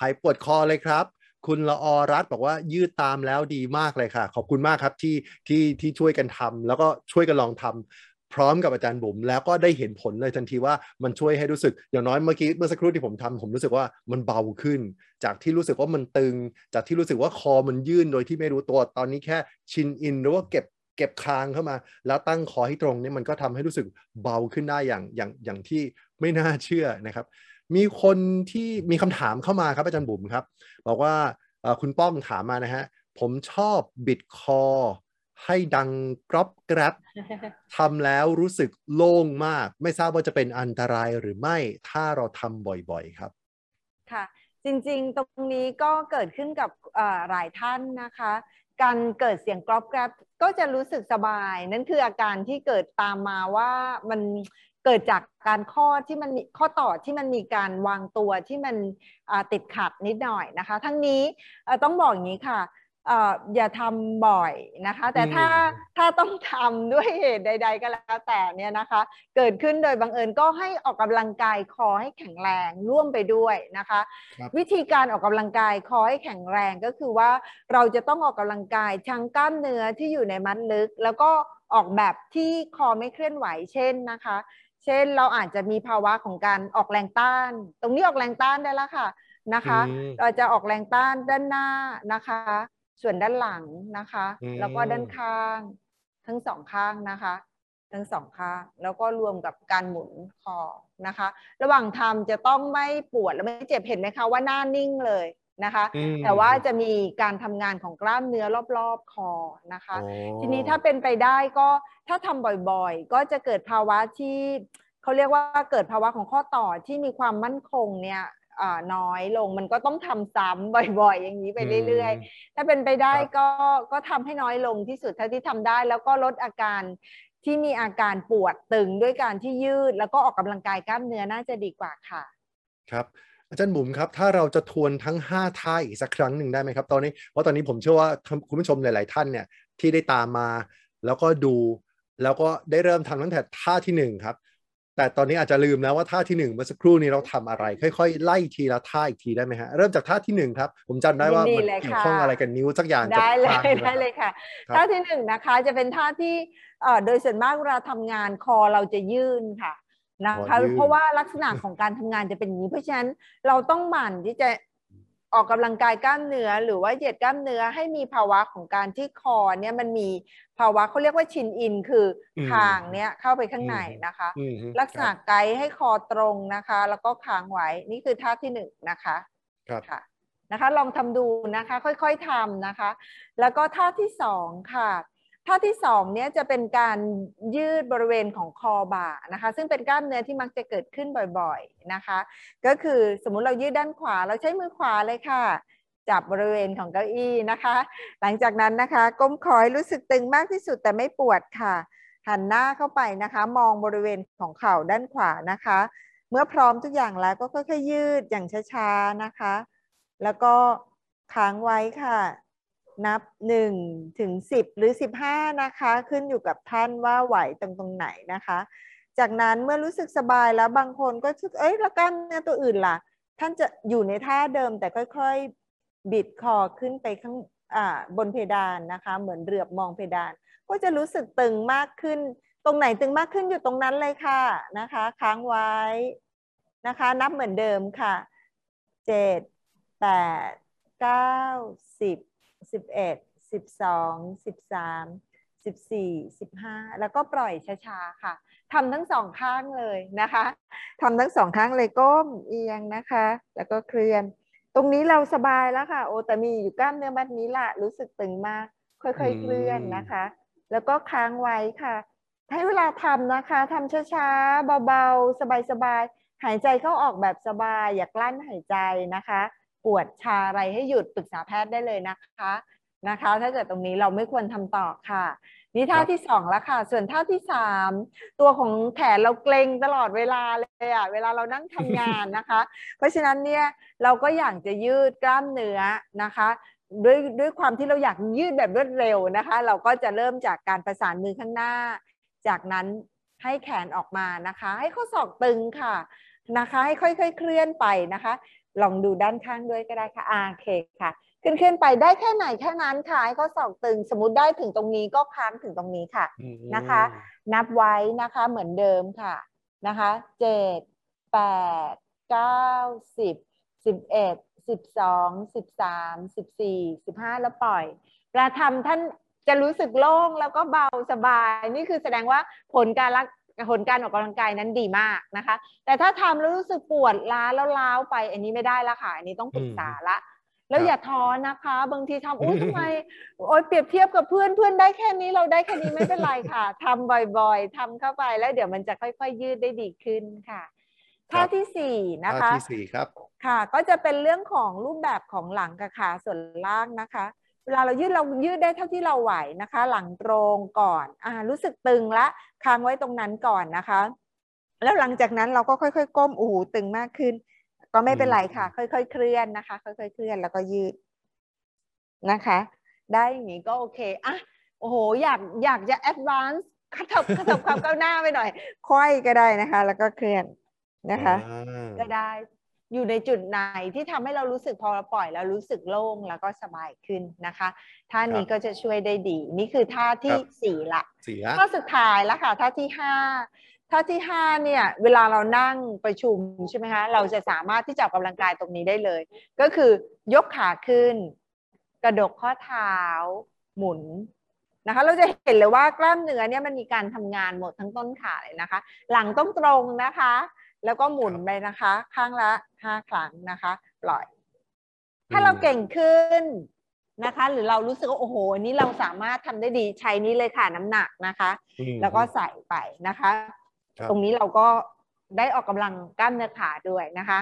หายปวดคอเลยครับ คุณละอรัตบอกว่ายืดตามแล้วดีมากเลยค่ะ ขอบคุณมากครับที่ที่ที่ช่วยกันทำแล้วก็ช่วยกันลองทำพร้อมกับอาจารย์บุ๋มแล้วก็ได้เห็นผลเลยทันทีว่ามันช่วยให้รู้สึก อย่างน้อยเมื่อกี้เมื่อสักครู่ที่ผมทำผมรู้สึกว่ามันเบาขึ้น จากที่รู้สึกว่ามันตึง จากที่รู้สึกว่าคอมันยื่นโดยที่ไม่รู้ตัวตอนนี้แค่ชินอินหรือว่าเก็บ เก็บคางเข้ามา แล้วตั้งคอให้ตรงนี่มันก็ทำให้รู้สึกเบาขึ้นได้อย่างอย่างอย่างที่ไม่น่าเชื่อนะครับ มีคนที่มีคำถามเข้ามาครับอาจารย์บุ๋มครับ บอกว่าคุณป้อมถามมานะฮะผมชอบบิดคอให้ดังกรอบกรับทำแล้วรู้สึกโล่งมาก ไม่ทราบว่าจะเป็นอันตรายหรือไม่ถ้าเราทำบ่อยๆครับ ค่ะ จริงๆ ตรงนี้ก็เกิดขึ้นกับหลายท่านนะคะ การเกิดเสียงกรอบแกรบก็จะรู้สึกสบาย นั่นคืออาการที่เกิดตามมาว่ามันเกิดจากการข้อที่มันมีข้อต่อที่มันมีการวางตัวที่มันติดขัดนิดหน่อยนะคะ ทั้งนี้ต้องบอกอย่างนี้ค่ะ อย่าทำบ่อยนะคะ แต่ถ้าถ้าต้องทำด้วยเหตุใด ๆ ก็แล้วแต่เนี่ยนะคะ เกิดขึ้นโดยบังเอิญก็ให้ออกกำลังกายคอให้แข็งแรงร่วมไปด้วยนะคะ วิธีการออกกำลังกายคอให้แข็งแรงก็คือว่าเราจะต้องออกกำลังกายชังกล้ามเนื้อที่อยู่ในมัดลึก แล้วก็ออกแบบที่คอไม่เคลื่อนไหวเช่นนะคะ เช่นเราอาจจะมีภาวะของการออกแรงต้าน ตรงนี้ออกแรงต้านได้แล้วค่ะนะคะเราจะออกแรงต้านด้านหน้านะคะ ส่วนด้านหลังนะคะ แล้วก็ด้านข้าง ทั้งสองข้างนะคะ ทั้งสองข้างแล้วก็รวมกับการหมุนคอนะคะ ระหว่างทำจะต้องไม่ปวดและไม่เจ็บเห็นไหมคะว่าหน้านิ่งเลยนะคะ แต่ว่าจะมีการทำงานของกล้ามเนื้อรอบๆคอนะคะ ทีนี้ถ้าเป็นไปได้ก็ถ้าทำบ่อยๆ ก็จะเกิดภาวะที่เขาเรียกว่าเกิดภาวะของข้อต่อที่มีความมั่นคงเนี่ย น้อยลงมันก็ต้องทำซ้ำบ่อย ๆ อย่างนี้ไปเรื่อย ๆ ถ้าเป็นไปได้ก็ก็ทำให้น้อยลงที่สุดเท่าที่ทำได้ แล้วก็ลดอาการที่มีอาการปวดตึงด้วยการที่ยืด แล้วก็ออกกำลังกายกล้ามเนื้อน่าจะดีกว่าค่ะ ครับอาจารย์บุ๋มครับ ถ้าเราจะทวนทั้ง 5 ท่าอีกสักครั้งหนึ่งได้ไหมครับ ตอนนี้เพราะตอนนี้ผมเชื่อว่าคุณผู้ชมหลาย ๆ ท่านเนี่ยที่ได้ตามมา แล้วก็ดู แล้วก็ได้เริ่มทำตั้งแต่ท่าที่1ครับ แต่ตอนนี้อาจจะลืมแล้วว่าท่าที่1เมื่อสักครู่นี้เราทำอะไร ค่อยๆ ไล่ทีละท่าอีกทีได้ไหมฮะเริ่มจากท่าที่1ครับผมจำได้ว่ามันเกี่ยวข้องอะไรกันนิ้วสักอย่างได้เลยได้เลยค่ะ ท่าที่หนึ่งนะคะจะเป็นท่าที่โดยส่วนมากเวลาทำงานคอเราจะยื่นค่ะนะคะเพราะว่าลักษณะของการทำงานจะเป็นอย่างนี้ เพราะฉะนั้นเราต้องหมั่นที่จะออกกำลังกายกล้ามเนื้อหรือว่าเหยียดกล้ามเนื้อให้มีภาวะของการที่คอเนี่ยมันมี ภาวะเขาเรียกว่าชินอินคือคางเนี่ยเข้าไปข้างในนะคะลักษณะไกด์ให้คอตรงนะคะ แล้วก็ค้างไว้นี่คือท่าที่หนึ่งนะคะครับค่ะนะคะ ลองทำดูนะคะ ค่อยๆทำนะคะ แล้วก็ท่าที่สองค่ะท่าที่สองเนี้ยจะเป็นการยืดบริเวณของคอบ่านะคะ ซึ่งเป็นกล้ามเนื้อที่มักจะเกิดขึ้นบ่อยๆนะคะ ก็คือสมมุติเรายืดด้านขวาเราใช้มือขวาเลยค่ะ จับบริเวณของเก้าอี้นะคะ หลังจากนั้นนะคะ ก้มคอยรู้สึกตึงมากที่สุดแต่ไม่ปวดค่ะ หันหน้าเข้าไปนะคะ มองบริเวณของเข่าด้านขวานะคะ เมื่อพร้อมทุกอย่างแล้วก็ค่อยๆยืดอย่างช้าๆนะคะ แล้วก็ค้างไว้ค่ะ นับหนึ่งถึงสิบหรือสิบห้านะคะ ขึ้นอยู่กับท่านว่าไหวตรงตรงไหนนะคะ จากนั้นเมื่อรู้สึกสบายแล้วบางคนก็ชึกเอ้ยแล้วกล้ามเนื้อตัวอื่นล่ะท่านจะอยู่ในท่าเดิมแต่ค่อยๆ บิดคอขึ้นไปข้างบนเพดานนะคะ เหมือนเรือบมองเพดาน ก็จะรู้สึกตึงมากขึ้น ตรงไหนตึงมากขึ้นอยู่ตรงนั้นเลยค่ะนะคะ ค้างไว้นะคะ นับเหมือนเดิมค่ะเจ็ดแปดเก้าสิบสิบเอ็ดสิบสองสิบสามสิบสี่สิบห้าแล้วก็ปล่อยช้าๆค่ะทำทั้งสองข้างเลยนะคะทำทั้งสองข้างเลยก้มเอียงนะคะ แล้วก็เคลื่อน ตรงนี้เราสบายแล้วค่ะ โอ้แต่มีอยู่กล้ามเนื้อบัดนี้ละรู้สึกตึงมาก ค่อยๆเคลื่อนนะคะ แล้วก็ค้างไว้ค่ะ ให้เวลาทำนะคะทำช้าๆเบาๆ สบายๆ หายใจเข้าออกแบบสบาย อย่ากลั้นหายใจนะคะ ปวดชาอะไรให้หยุดปรึกษาแพทย์ได้เลยนะคะนะคะ ถ้าเกิดตรงนี้เราไม่ควรทำต่อค่ะ นี่ท่าที่สองแล้วค่ะ ส่วนท่าที่สามตัวของแขนเราเกร็งตลอดเวลาเลยอะเวลาเรานั่งทำงานนะคะ เพราะฉะนั้นเนี่ยเราก็อยากจะยืดกล้ามเนื้อนะคะด้วยด้วยความที่เราอยากยืดแบบรวดเร็วนะคะ เราก็จะเริ่มจากการประสานมือข้างหน้า จากนั้นให้แขนออกมานะคะ ให้ข้อศอกตึงค่ะนะคะ ให้ค่อยๆเคลื่อนไปนะคะ ลองดูด้านข้างด้วยก็ได้ค่ะอาเคค่ะ ขึ้นขึ้นไปได้แค่ไหนแค่นั้นค่ะให้เขาสอกตึงสมมติได้ถึงตรงนี้ก็ค้างถึงตรงนี้ค่ะนะคะ นับไว้นะคะเหมือนเดิมค่ะนะคะเจ็ดแปดเก้าสิบสิบเอ็ดสิบสองสิบสามสิบสี่สิบห้าแล้วปล่อยเวลาทำท่านจะรู้สึกโล่งแล้วก็เบาสบาย นี่คือแสดงว่าผลการรักผลการออกกำลังกายนั้นดีมากนะคะ แต่ถ้าทำแล้วรู้สึกปวดล้าแล้วล้าวไป อันนี้ไม่ได้ละค่ะ อันนี้ต้องปรึกษาละ แล้วอย่าท้อนะคะ บางทีทำอุ้ยทำไมโอ้ยเปรียบเทียบกับเพื่อนเพื่อนได้แค่นี้เราได้แค่นี้ไม่เป็นไรค่ะทำบ่อยๆทำเข้าไปแล้วเดี๋ยวมันจะค่อยๆ ยืดได้ดีขึ้นค่ะท่าที่สี่นะคะท่าที่สี่ครับค่ะ ก็จะเป็นเรื่องของรูปแบบของหลังกับขาส่วนล่างนะคะ เวลาเรายืดเรายืดได้เท่าที่เราไหวนะคะ หลังตรงก่อนอ่ารู้สึกตึงละค้างไว้ตรงนั้นก่อนนะคะ แล้วหลังจากนั้นเราก็ค่อย ๆ ก้มโอ้โหตึงมากขึ้น ก็ไม่เป็นไรค่ะ ค่อยๆเคลื่อนนะคะ ค่อยๆเคลื่อนแล้วก็ยืดนะคะ ได้อย่างนี้ก็โอเคอะโอ้โหอยากอยากจะ advance ขับขับความก้าวหน้าไปหน่อยค่อยก็ได้นะคะ แล้วก็เคลื่อนนะคะ ก็ได้อยู่ในจุดไหนที่ทำให้เรารู้สึกพอเราปล่อยแล้วรู้สึกโล่งแล้วก็สบายขึ้นนะคะท่านี้ก็จะช่วยได้ดี นี่คือท่าที่สี่ละท่าสุดท้ายแล้วค่ะท่าที่ห้า ท่าที่ห้าเนี่ยเวลาเรานั่งประชุมใช่ไหมคะเราจะสามารถที่จะออกกำลังกายตรงนี้ได้เลย ก็คือยกขาขึ้น กระดกข้อเท้า หมุนนะคะเราจะเห็นเลยว่ากล้ามเนื้อเนี่ยมันมีการทำงานหมดทั้งต้นขาเลยนะคะ หลังต้องตรงนะคะ แล้วก็หมุนไปนะคะ ข้างละห้าครั้งนะคะ ปล่อย ถ้าเราเก่งขึ้นนะคะ หรือเรารู้สึกว่าโอ้โหนี้เราสามารถทำได้ดีใช้นี้เลยค่ะน้ำหนักนะคะ แล้วก็ใส่ไปนะคะครับ ตรงนี้เราก็ได้ออกกำลังกล้ามเนื้อขาด้วยนะคะ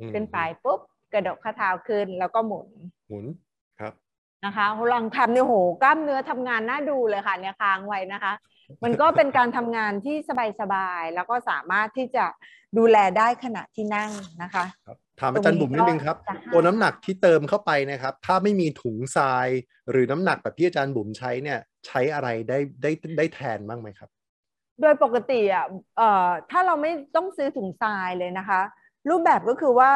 อืมขึ้นไปปุ๊บกระดกข้อเท้าขึ้นแล้วก็หมุน หมุนครับนะคะลองทำเนี่ยโหกล้ามเนื้อทำงานน่าดูเลยค่ะเนี่ยค้างไว้นะคะ มันก็เป็นการทำงานที่สบายๆแล้วก็สามารถที่จะดูแลได้ขณะที่นั่งนะคะครับถามอาจารย์บุ๋มนิดนึงครับจะให้ตัวน้ำหนักที่เติมเข้าไปนะครับ ถ้าไม่มีถุงทราย หรือน้ำหนักแบบที่อาจารย์บุ๋มใช้เนี่ย ใช้อะไรได้ได้ได้แทนบ้างไหมครับ โดยปกติอะเอ่อถ้าเราไม่ต้องซื้อถุงทรายเลยนะคะ รูปแบบก็คือว่า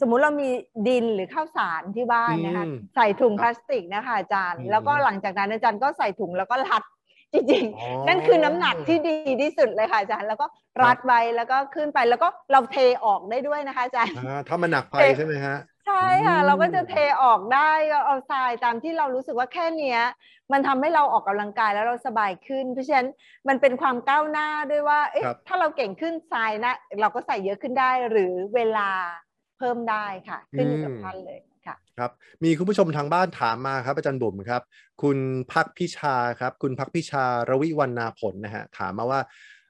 สมมุติเรามีดินหรือข้าวสารที่บ้านนะคะอืมใส่ถุงครับพลาสติกนะคะอาจารย์ อืม แล้วก็หลังจากนั้นอาจารย์ก็ใส่ถุงแล้วก็รัดจริงอ๋อๆนั่นคือน้ำหนักที่ดีที่สุดเลยค่ะอาจารย์ แล้วก็รัดไว้แล้วก็ขึ้นไปแล้วก็เราเทออกได้ด้วยนะคะอาจารย์ อ่าถ้ามันหนักไปเอ๊ะ ใช่ไหมฮะ ใช่ค่ะอืมเราก็จะเทออกได้ก็เอาทรายตามที่เรารู้สึกว่าแค่เนี้ย มันทำให้เราออกกำลังกายแล้วเราสบายขึ้น เพราะฉะนั้นมันเป็นความก้าวหน้าด้วยว่าเอ๊ะครับถ้าเราเก่งขึ้นทรายนะ เราก็ใส่เยอะขึ้นได้หรือเวลาเพิ่มได้ค่ะ ขึ้นอยู่กับท่านเลยค่ะครับมีคุณผู้ชมทางบ้านถามมาครับอาจารย์บุ๋มครับ คุณพักพิชาครับ คุณพักพิชารวิวรรณาผลนะฮะถามมาว่า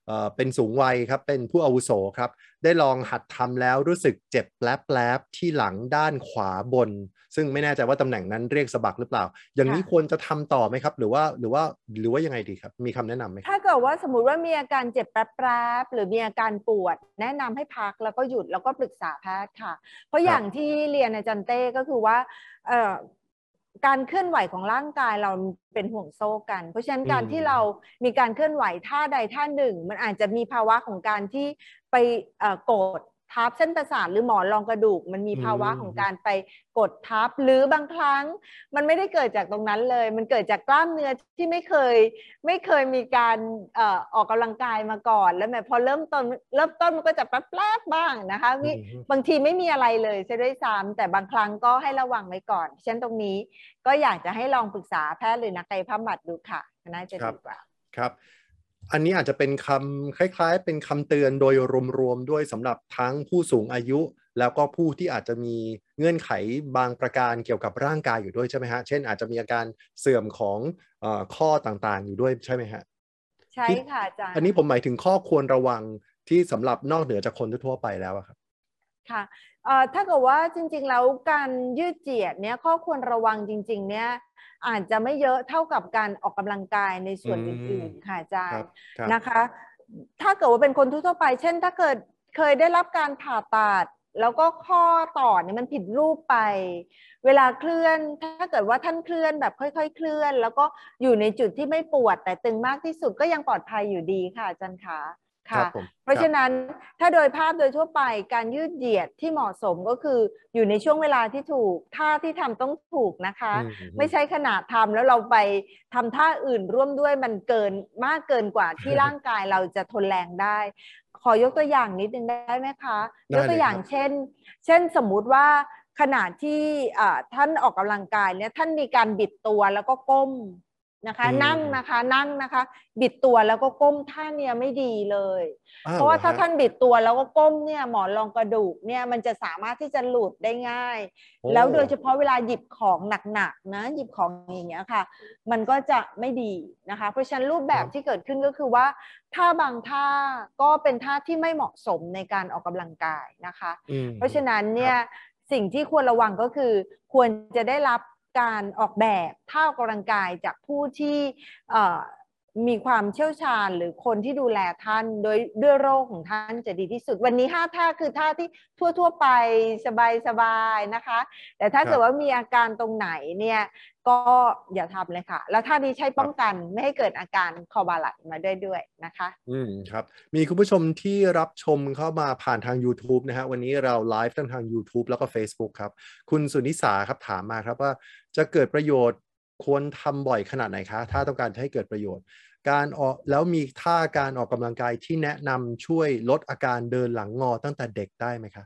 เอ่อเป็นสูงวัยครับเป็นผู้อาวุโสครับ ได้ลองหัดทำแล้วรู้สึกเจ็บแปลบๆที่หลังด้านขวาบน ซึ่งไม่แน่ใจว่าตำแหน่งนั้นเรียกสะบักหรือเปล่า อย่างนี้ค่ะควรจะทำต่อไหมครับ หรือว่าหรือว่าหรือว่ายังไงดีครับ มีคำแนะนำไหมครับถ้าเกิดว่าสมมติว่ามีอาการเจ็บแป๊บๆหรือมีอาการปวด แนะนำให้พักแล้วก็หยุดแล้วก็ปรึกษาแพทย์ค่ะ เพราะอย่างที่เรียนอาจารย์เต้ก็คือว่าเอ่อ การเคลื่อนไหวของร่างกายเราเป็นห่วงโซ่กัน เพราะฉะนั้นการอืมที่เรามีการเคลื่อนไหวท่าใดท่าหนึ่ง มันอาจจะมีภาวะของการที่ไปเอ่อกด ทับเส้นประสาทหรือหมอนรองกระดูก มันมีภาวะของการไปกดทับหรือบางครั้ง มันไม่ได้เกิดจากตรงนั้นเลย มันเกิดจากกล้ามเนื้อที่ไม่เคย ไม่เคยมีการเอ่อออกกำลังกายมาก่อน แล้วแม้พอเริ่มต้นเริ่มต้นมันก็จะแป๊บๆบ้างนะคะวิอืมบางทีไม่มีอะไรเลยซะด้วยซ้ำแต่บางครั้งก็ให้ระวังไว้ก่อนเช่นตรงนี้ก็อยากจะให้ลองปรึกษาแพทย์หรือนักกายภาพบำบัดดูค่ะน่าจะดีกว่าครับ อันนี้อาจจะเป็นคำคล้ายๆ เป็นคำเตือนโดยรวมๆด้วยสำหรับทั้งผู้สูงอายุ แล้วก็ผู้ที่อาจจะมีเงื่อนไขบางประการเกี่ยวกับร่างกายอยู่ด้วยใช่ไหมฮะ เช่น อาจจะมีอาการเสื่อมของเออข้อต่างๆ อยู่ด้วยใช่ไหมฮะใช่ค่ะอาจารย์อันนี้ผมหมายถึงข้อควรระวังที่สำหรับนอกเหนือจากคนทั่วๆไปแล้วอะครับ ค่ะเอ่อถ้าเกิดว่าจริงๆแล้วการยืดเหยียดเนี่ยข้อควรระวังจริง ๆ เนี่ยอาจจะไม่เยอะเท่ากับการออกกำลังกายในส่วนอืมอื่นๆค่ะอาจารครัย์บครับนะคะ ถ้าเกิดว่าเป็นคนทั่วๆไป เช่น ถ้าเกิดเคยได้รับการผ่าตัดแล้วก็ข้อต่อเนี่ยมันผิดรูปไป เวลาเคลื่อน ถ้าเกิดว่าท่านเคลื่อนแบบค่อย ๆ เคลื่อน แล้วก็อยู่ในจุดที่ไม่ปวด แต่ตึงมากที่สุดก็ยังปลอดภัยอยู่ดีค่ะอาจารย์ขาครั ค่ะบผมเพราะคบฉะนั้นถ้าโดยภาพโดยทั่วไปการยืดเหยียดที่เหมาะสมก็คืออยู่ในช่วงเวลาที่ถูกท่าที่ทำต้องถูกนะคะอืมไม่ใช่ขนาดทำแล้วเราไปทำท่าอื่นร่วมด้วยมันเกินมากเกินกว่าที่ร่างกายเราจะทนแรงได้ ขอยกตัวอย่างนิดนึงได้ไหมคะได้ยกตัวอย่างเลยครับเช่น เช่นสมมุติว่าขณะที่อ่าท่านออกกำลังกายเนี่ยท่านมีการบิดตัวแล้วก็ก้ม นะคะอืมนั่งนะคะนั่งนะคะ บิดตัวแล้วก็ก้มท่าเนี่ยไม่ดีเลยอ้เพราะว่าหอถ้าฮท่านบิดตัวแล้วก็ก้มเนี่ยหมอนรองกระดูกเนี่ยมันจะสามารถที่จะหลุดได้ง่ายโอ้แล้วโดยเฉพาะเวลาหยิบของหนักๆนะหยิบของอย่างเงี้ยค่ะ มันก็จะไม่ดีนะคะ เพราะฉะนั้นรูปแบบที่เกิดขึ้นก็คือว่าท่าบางท่าก็เป็นท่าที่ไม่เหมาะสมในการออกกำลังกายนะคะอืมเพราะฉะนั้นเนี่ยสิ่งที่ควรระวังก็คือควรจะได้รับ การออกแบบท่าออกกำลังกายจากผู้ที่เอ่อมีความเชี่ยวชาญหรือคนที่ดูแลท่านโดยด้วยโรคของท่านจะดีที่สุด วันนี้ห้าท่าคือท่าที่ทั่ว ๆ ไปสบายๆนะคะ แต่ถ้าครับเกิดว่ามีอาการตรงไหนเนี่ย ก็อย่าทำเลยค่ะ แล้วท่านี้ใช้ป้องกันไม่ให้เกิดอาการคอบาไหลมาด้วยด้วยนะคะ อืมครับ มีคุณผู้ชมที่รับชมเข้ามาผ่านทาง YouTube นะฮะวันนี้เราไลฟ์ทั้งทาง YouTube แล้วก็ Facebook ครับ คุณสุนิสาครับถามมาครับว่าจะเกิดประโยชน์ควรทำบ่อยขนาดไหนคะ ถ้าต้องการจะให้เกิดประโยชน์ การออกแล้วมีท่าการออกกำลังกายที่แนะนำช่วยลดอาการเดินหลังงอตั้งแต่เด็กได้ไหมคะ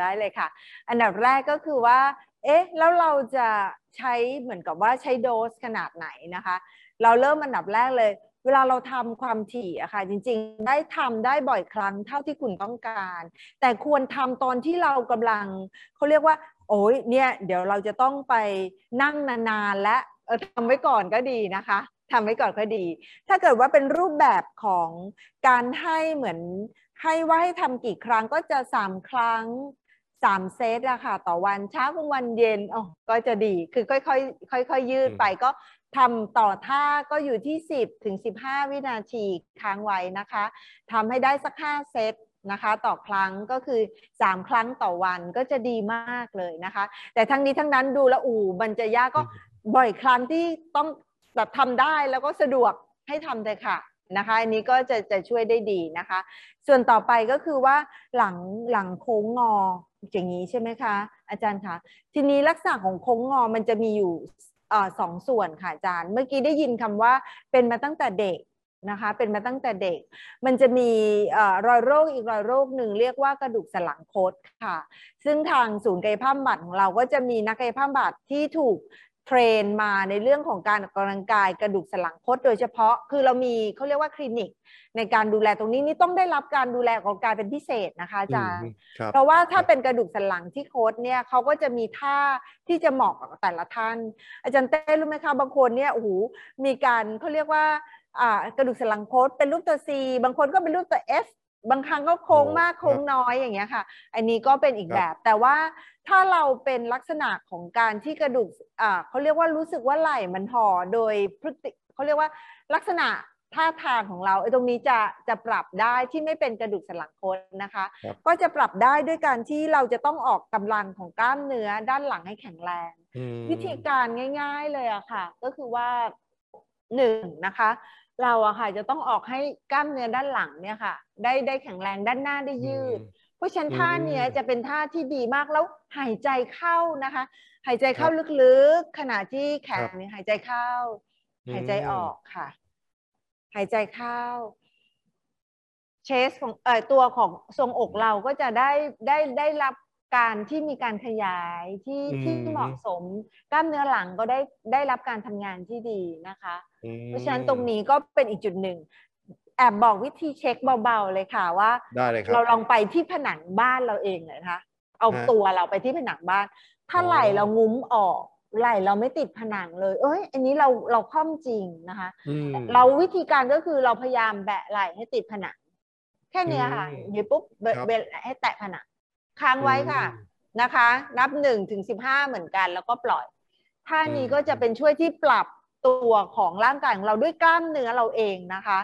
ได้เลยค่ะ อันดับแรกก็คือว่า เอ๊ะแล้วเราจะใช้เหมือนกับว่าใช้โดสขนาดไหนนะคะ เราเริ่มอันดับแรกเลย เวลาเราทำความถี่อะค่ะจริง ๆ ได้ทำได้บ่อยครั้งเท่าที่คุณต้องการ แต่ควรทำตอนที่เรากำลังเขาเรียกว่า โอ้ยเนี่ย เดี๋ยวเราจะต้องไปนั่งนานๆและเออทำไว้ก่อนก็ดีนะคะททำไว้ก่อนก็ดี ถ้าเกิดว่าเป็นรูปแบบของการให้เหมือนให้ว่าให้ทำกี่ครั้งก็จะสามครั้ง สามเซตอะค่ะ ต่อวันเช้ากลางวันเย็นอ๋อก็จะดีคือค่อยๆค่อยๆยืดไปก็ทำต่อท่าก็อยู่ที่ 10 ถึง 15 วินาทีค้างไว้นะคะทำให้ได้สัก 5 เซตนะคะ ต่อครั้งก็คือ 3 ครั้งต่อวันก็จะดีมากเลยนะคะ แต่ทั้งนี้ทั้งนั้นดูแล้วอู่มันจะยากก็บ่อยครั้งที่ต้องแบบทำได้แล้วก็สะดวกให้ทำเลยค่ะนะคะอันนี้ก็จะจะช่วยได้ดีนะคะ ส่วนต่อไปก็คือว่าหลังหลังโค้งงอ อย่างนี้ใช่ไหมคะ อาจารย์คะทีนี้ลักษณะของโค้งงอมันจะมีอยู่สองส่วนค่ะอาจารย์ เมื่อกี้ได้ยินคำว่าเป็นมาตั้งแต่เด็กนะคะเป็นมาตั้งแต่เด็ก มันจะมีรอยโรคอีกรอยโรคหนึ่งเรียกว่ากระดูกสันหลังคดค่ะ ซึ่งทางศูนย์กายภาพบำบัดของเราก็จะมีนักกายภาพบำบัดที่ถูก เทรนมาในเรื่องของการออกกำลังกายกระดูกสันหลังคดโดยเฉพาะคือเรามีเขาเรียกว่าคลินิก ในการดูแลตรงนี้นี่ต้องได้รับการดูแลของกายเป็นพิเศษนะคะอาจารย์เพราะว่าถ้าเป็นกระดูกสันหลังที่โคดเนี่ยเขาก็จะมีท่าที่จะเหมาะกับแต่ละท่าน อาจารย์เต้รู้ไหมคะบางคนเนี่ยโอ้โหมีการเขาเรียกว่าอ่ากระดูกสันหลังโคดเป็นรูปตัว C บางคนก็เป็นรูปตัว F บางครั้งก็โค้งมากโค้งน้อยอย่างเงี้ยค่ะ อันนี้ก็เป็นอีกแบบ แต่ว่าถ้าเราเป็นลักษณะของการที่กระดูกอ่าเขาเรียกว่ารู้สึกว่าไหล่มันห่อโดยพฤติเขาเรียกว่าลักษณะท่าทางของเราไอ้ตรงนี้จะจะปรับได้ที่ไม่เป็นกระดูกสันหลังโคนนะคะ ก็จะปรับได้ด้วยการที่เราจะต้องออกกำลังของกล้ามเนื้อด้านหลังให้แข็งแรง วิธีการง่าย ๆเลยอะค่ะ ก็คือว่าหนึ่งนะคะ เราอะค่ะจะต้องออกให้กล้ามเนื้อด้านหลังเนี่ยค่ะ ได้ได้แข็งแรงด้านหน้าได้ยืด เพราะฉะนั้นท่าเนี้ยจะเป็นท่าที่ดีมากแล้วหายใจเข้านะคะ หายใจเข้าลึกๆขณะที่แขนเนี่ยหายใจเข้า หายใจออกค่ะ หายใจเข้าเชสของเอ่อตัวของทรงอกเราก็จะได้ได้ได้รับการที่มีการขยายที่ที่เหมาะสม กล้ามเนื้อหลังก็ได้ได้รับการทำงานที่ดีนะคะ เพราะฉะนั้นตรงนี้ก็เป็นอีกจุดหนึ่งแอบบอกวิธีเช็คเบาๆเลยค่ะว่าได้เลยครับเราลองไปที่ผนังบ้านเราเองเลยนะคะเอาตัวเราไปที่ผนังบ้าน ถ้าไหลเรางุ้มออกไหลเราไม่ติดผนังเลย เอ้ย อันนี้เราเราคล่อมจริงนะคะ เราวิธีการก็คือเราพยายามแบะไหลให้ติดผนัง แค่นี้ค่ะยืดปุ๊บเบะให้แตะผนังค้างไว้ค่ะนะคะ นับหนึ่งถึงสิบห้าเหมือนกันแล้วก็ปล่อยท่านี้ก็จะเป็นช่วยที่ปรับ ตัวของร่างกายของเราด้วยกล้ามเนื้อเราเองนะคะ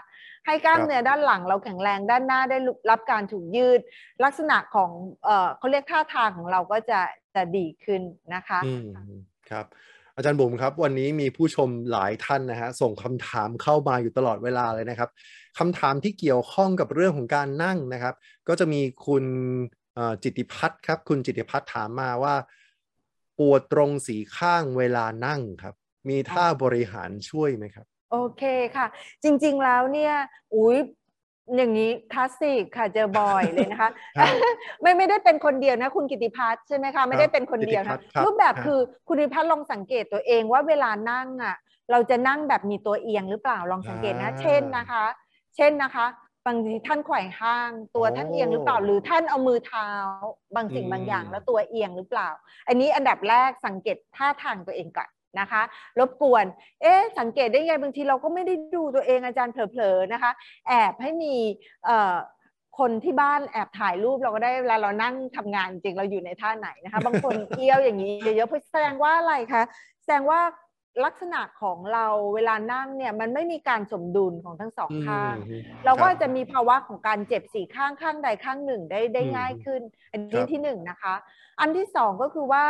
ให้กล้ามเนื้อด้านหลังเราแข็งแรงด้านหน้าได้รับการถูกยืด ลักษณะของเออเขาเรียกท่าทางของเราก็จะจะดีขึ้นนะคะครับอาจารย์บุ๋มครับ วันนี้มีผู้ชมหลายท่านนะฮะส่งคำถามเข้ามาอยู่ตลอดเวลาเลยนะครับคำถามที่เกี่ยวข้องกับเรื่องของการนั่งนะครับ ก็จะมีคุณจิติพัฒน์ครับ คุณจิติพัฒน์ถามมาว่า ปวดตรงสีข้างเวลานั่งครับ มีท่าบริหารช่วยไหมครับ โอเคค่ะ จริงๆแล้วเนี่ยอุ้ยอย่างนี้คลาสสิกค่ะเจอบ่อยเลยนะคะ ไม่ไม่ได้เป็นคนเดียวนะ คุณกิติพัฒน์ใช่ไหมคะไม่ได้เป็นคนเดียวนะรูปแบบคือคุณกิติพัฒน์ลองสังเกตตัวเองว่าเวลานั่งอะ เราจะนั่งแบบมีตัวเอียงหรือเปล่าลองสังเกตนะ เช่นนะคะ เช่นนะคะบางทีท่านไขว่ห้างตัวท่านเอียงหรือเปล่า หรือท่านเอามือเท้า บางสิ่งบางอย่างแล้วตัวเอียงหรือเปล่า อันนี้อันดับแรกสังเกตท่าทางตัวเองก่อน นะคะ รบกวน เอ๊ะสังเกตได้ไงบางทีเราก็ไม่ได้ดูตัวเองอาจารย์เผลอๆนะคะ แอบให้มีเอ่อคนที่บ้านแอบถ่ายรูปเราก็ได้เวลาเรานั่งทำงานจริงเราอยู่ในท่าไหนนะคะ บางคนเอี้ยวอย่างนี้เยอะๆแสดงว่าอะไรคะแสดงว่าลักษณะของเราเวลานั่งเนี่ยมันไม่มีการสมดุลของทั้งสองข้าง เราก็จะมีภาวะของการเจ็บสี่ข้างข้างใดข้างหนึ่งได้ได้ง่ายขึ้น อันนี้ที่หนึ่งนะคะ อันที่สองก็คือว่า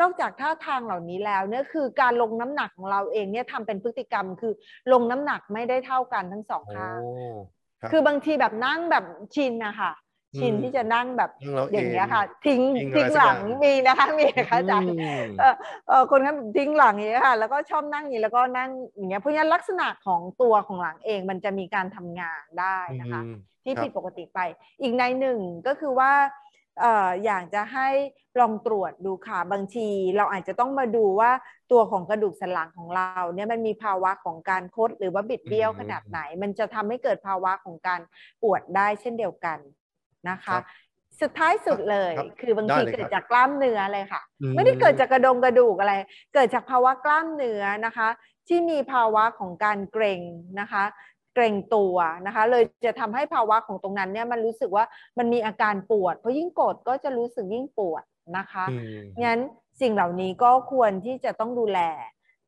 นอกจากท่าทางเหล่านี้แล้วเนี่ยคือการลงน้ำหนักของเราเองเนี่ยทำเป็นพฤติกรรมคือลงน้ำหนักไม่ได้เท่ากันทั้งสองข้างคือบางทีแบบนั่งแบบชินนะคะชินที่จะนั่งแบบอย่างเงี้ยค่ะ ทิ้งทิ้งหลังมีนะคะมีนะคะอาจารย์เออคนนั้นทิ้งหลังอย่างเงี้ยค่ะ แล้วก็ชอบนั่งอย่างนี้แล้วก็นั่งอย่างเงี้ยเพราะฉะนั้นลักษณะของตัวของหลังเองมันจะมีการทำงานได้นะคะ ที่ผิดปกติไป อีกในหนึ่งก็คือว่าเอ่ออยากจะให้ลองตรวจดูค่ะบางที เราอาจจะต้องมาดูว่าตัวของกระดูกสันหลังของเราเนี่ยมันมีภาวะของการคดหรือว่าบิดเบี้ยวขนาดไหน มันจะทำให้เกิดภาวะของการปวดได้เช่นเดียวกันนะคะ สุดท้ายสุดเลย คือบางทีเกิดจากกล้ามเนื้อเลยค่ะ ไม่ได้เกิดจากกระดงกระดูกอะไร เกิดจากภาวะกล้ามเนื้อนะคะ ที่มีภาวะของการเกรงนะคะ เกรงตัวนะคะเลยจะทำให้ภาวะของตรงนั้นเนี่ยมันรู้สึกว่ามันมีอาการปวด เพราะยิ่งกดก็จะรู้สึกยิ่งปวดนะคะอืมงั้นสิ่งเหล่านี้ก็ควรที่จะต้องดูแล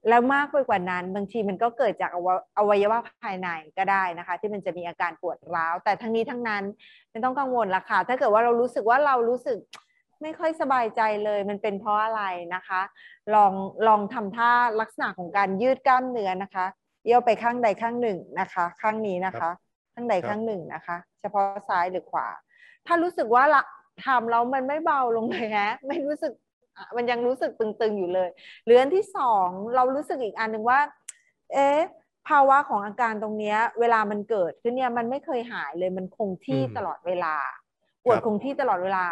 แล้วมากไปกว่านั้น บางทีมันก็เกิดจากอวอวัยวะภายในก็ได้นะคะ ที่มันจะมีอาการปวดร้าว แต่ทั้งนี้ทั้งนั้นไม่ต้องกังวลละค่ะถ้าเกิดว่าเรารู้สึกว่าเรารู้สึกไม่ค่อยสบายใจเลยมันเป็นเพราะอะไรนะคะ ลองลองทำท่าลักษณะของการยืดกล้ามเนื้อนะคะ เอี้ยวไปข้างใดข้างหนึ่งนะคะ ข้างนี้นะคะ ข้างใดข้างหนึ่งนะคะ เฉพาะซ้ายหรือขวา ถ้ารู้สึกว่าละทำแล้วมันไม่เบาลงเลยฮะไม่รู้สึกอะมันยังรู้สึกตึงๆอยู่เลยหรืออันที่สองเรารู้สึกอีกอันหนึ่งว่า เอ๊ะภาวะของอาการตรงเนี้ยเวลามันเกิดขึ้นเนี่ยมันไม่เคยหายเลยมันคงที่อืมตลอดเวลาปวดครับคงที่ตลอดเวลา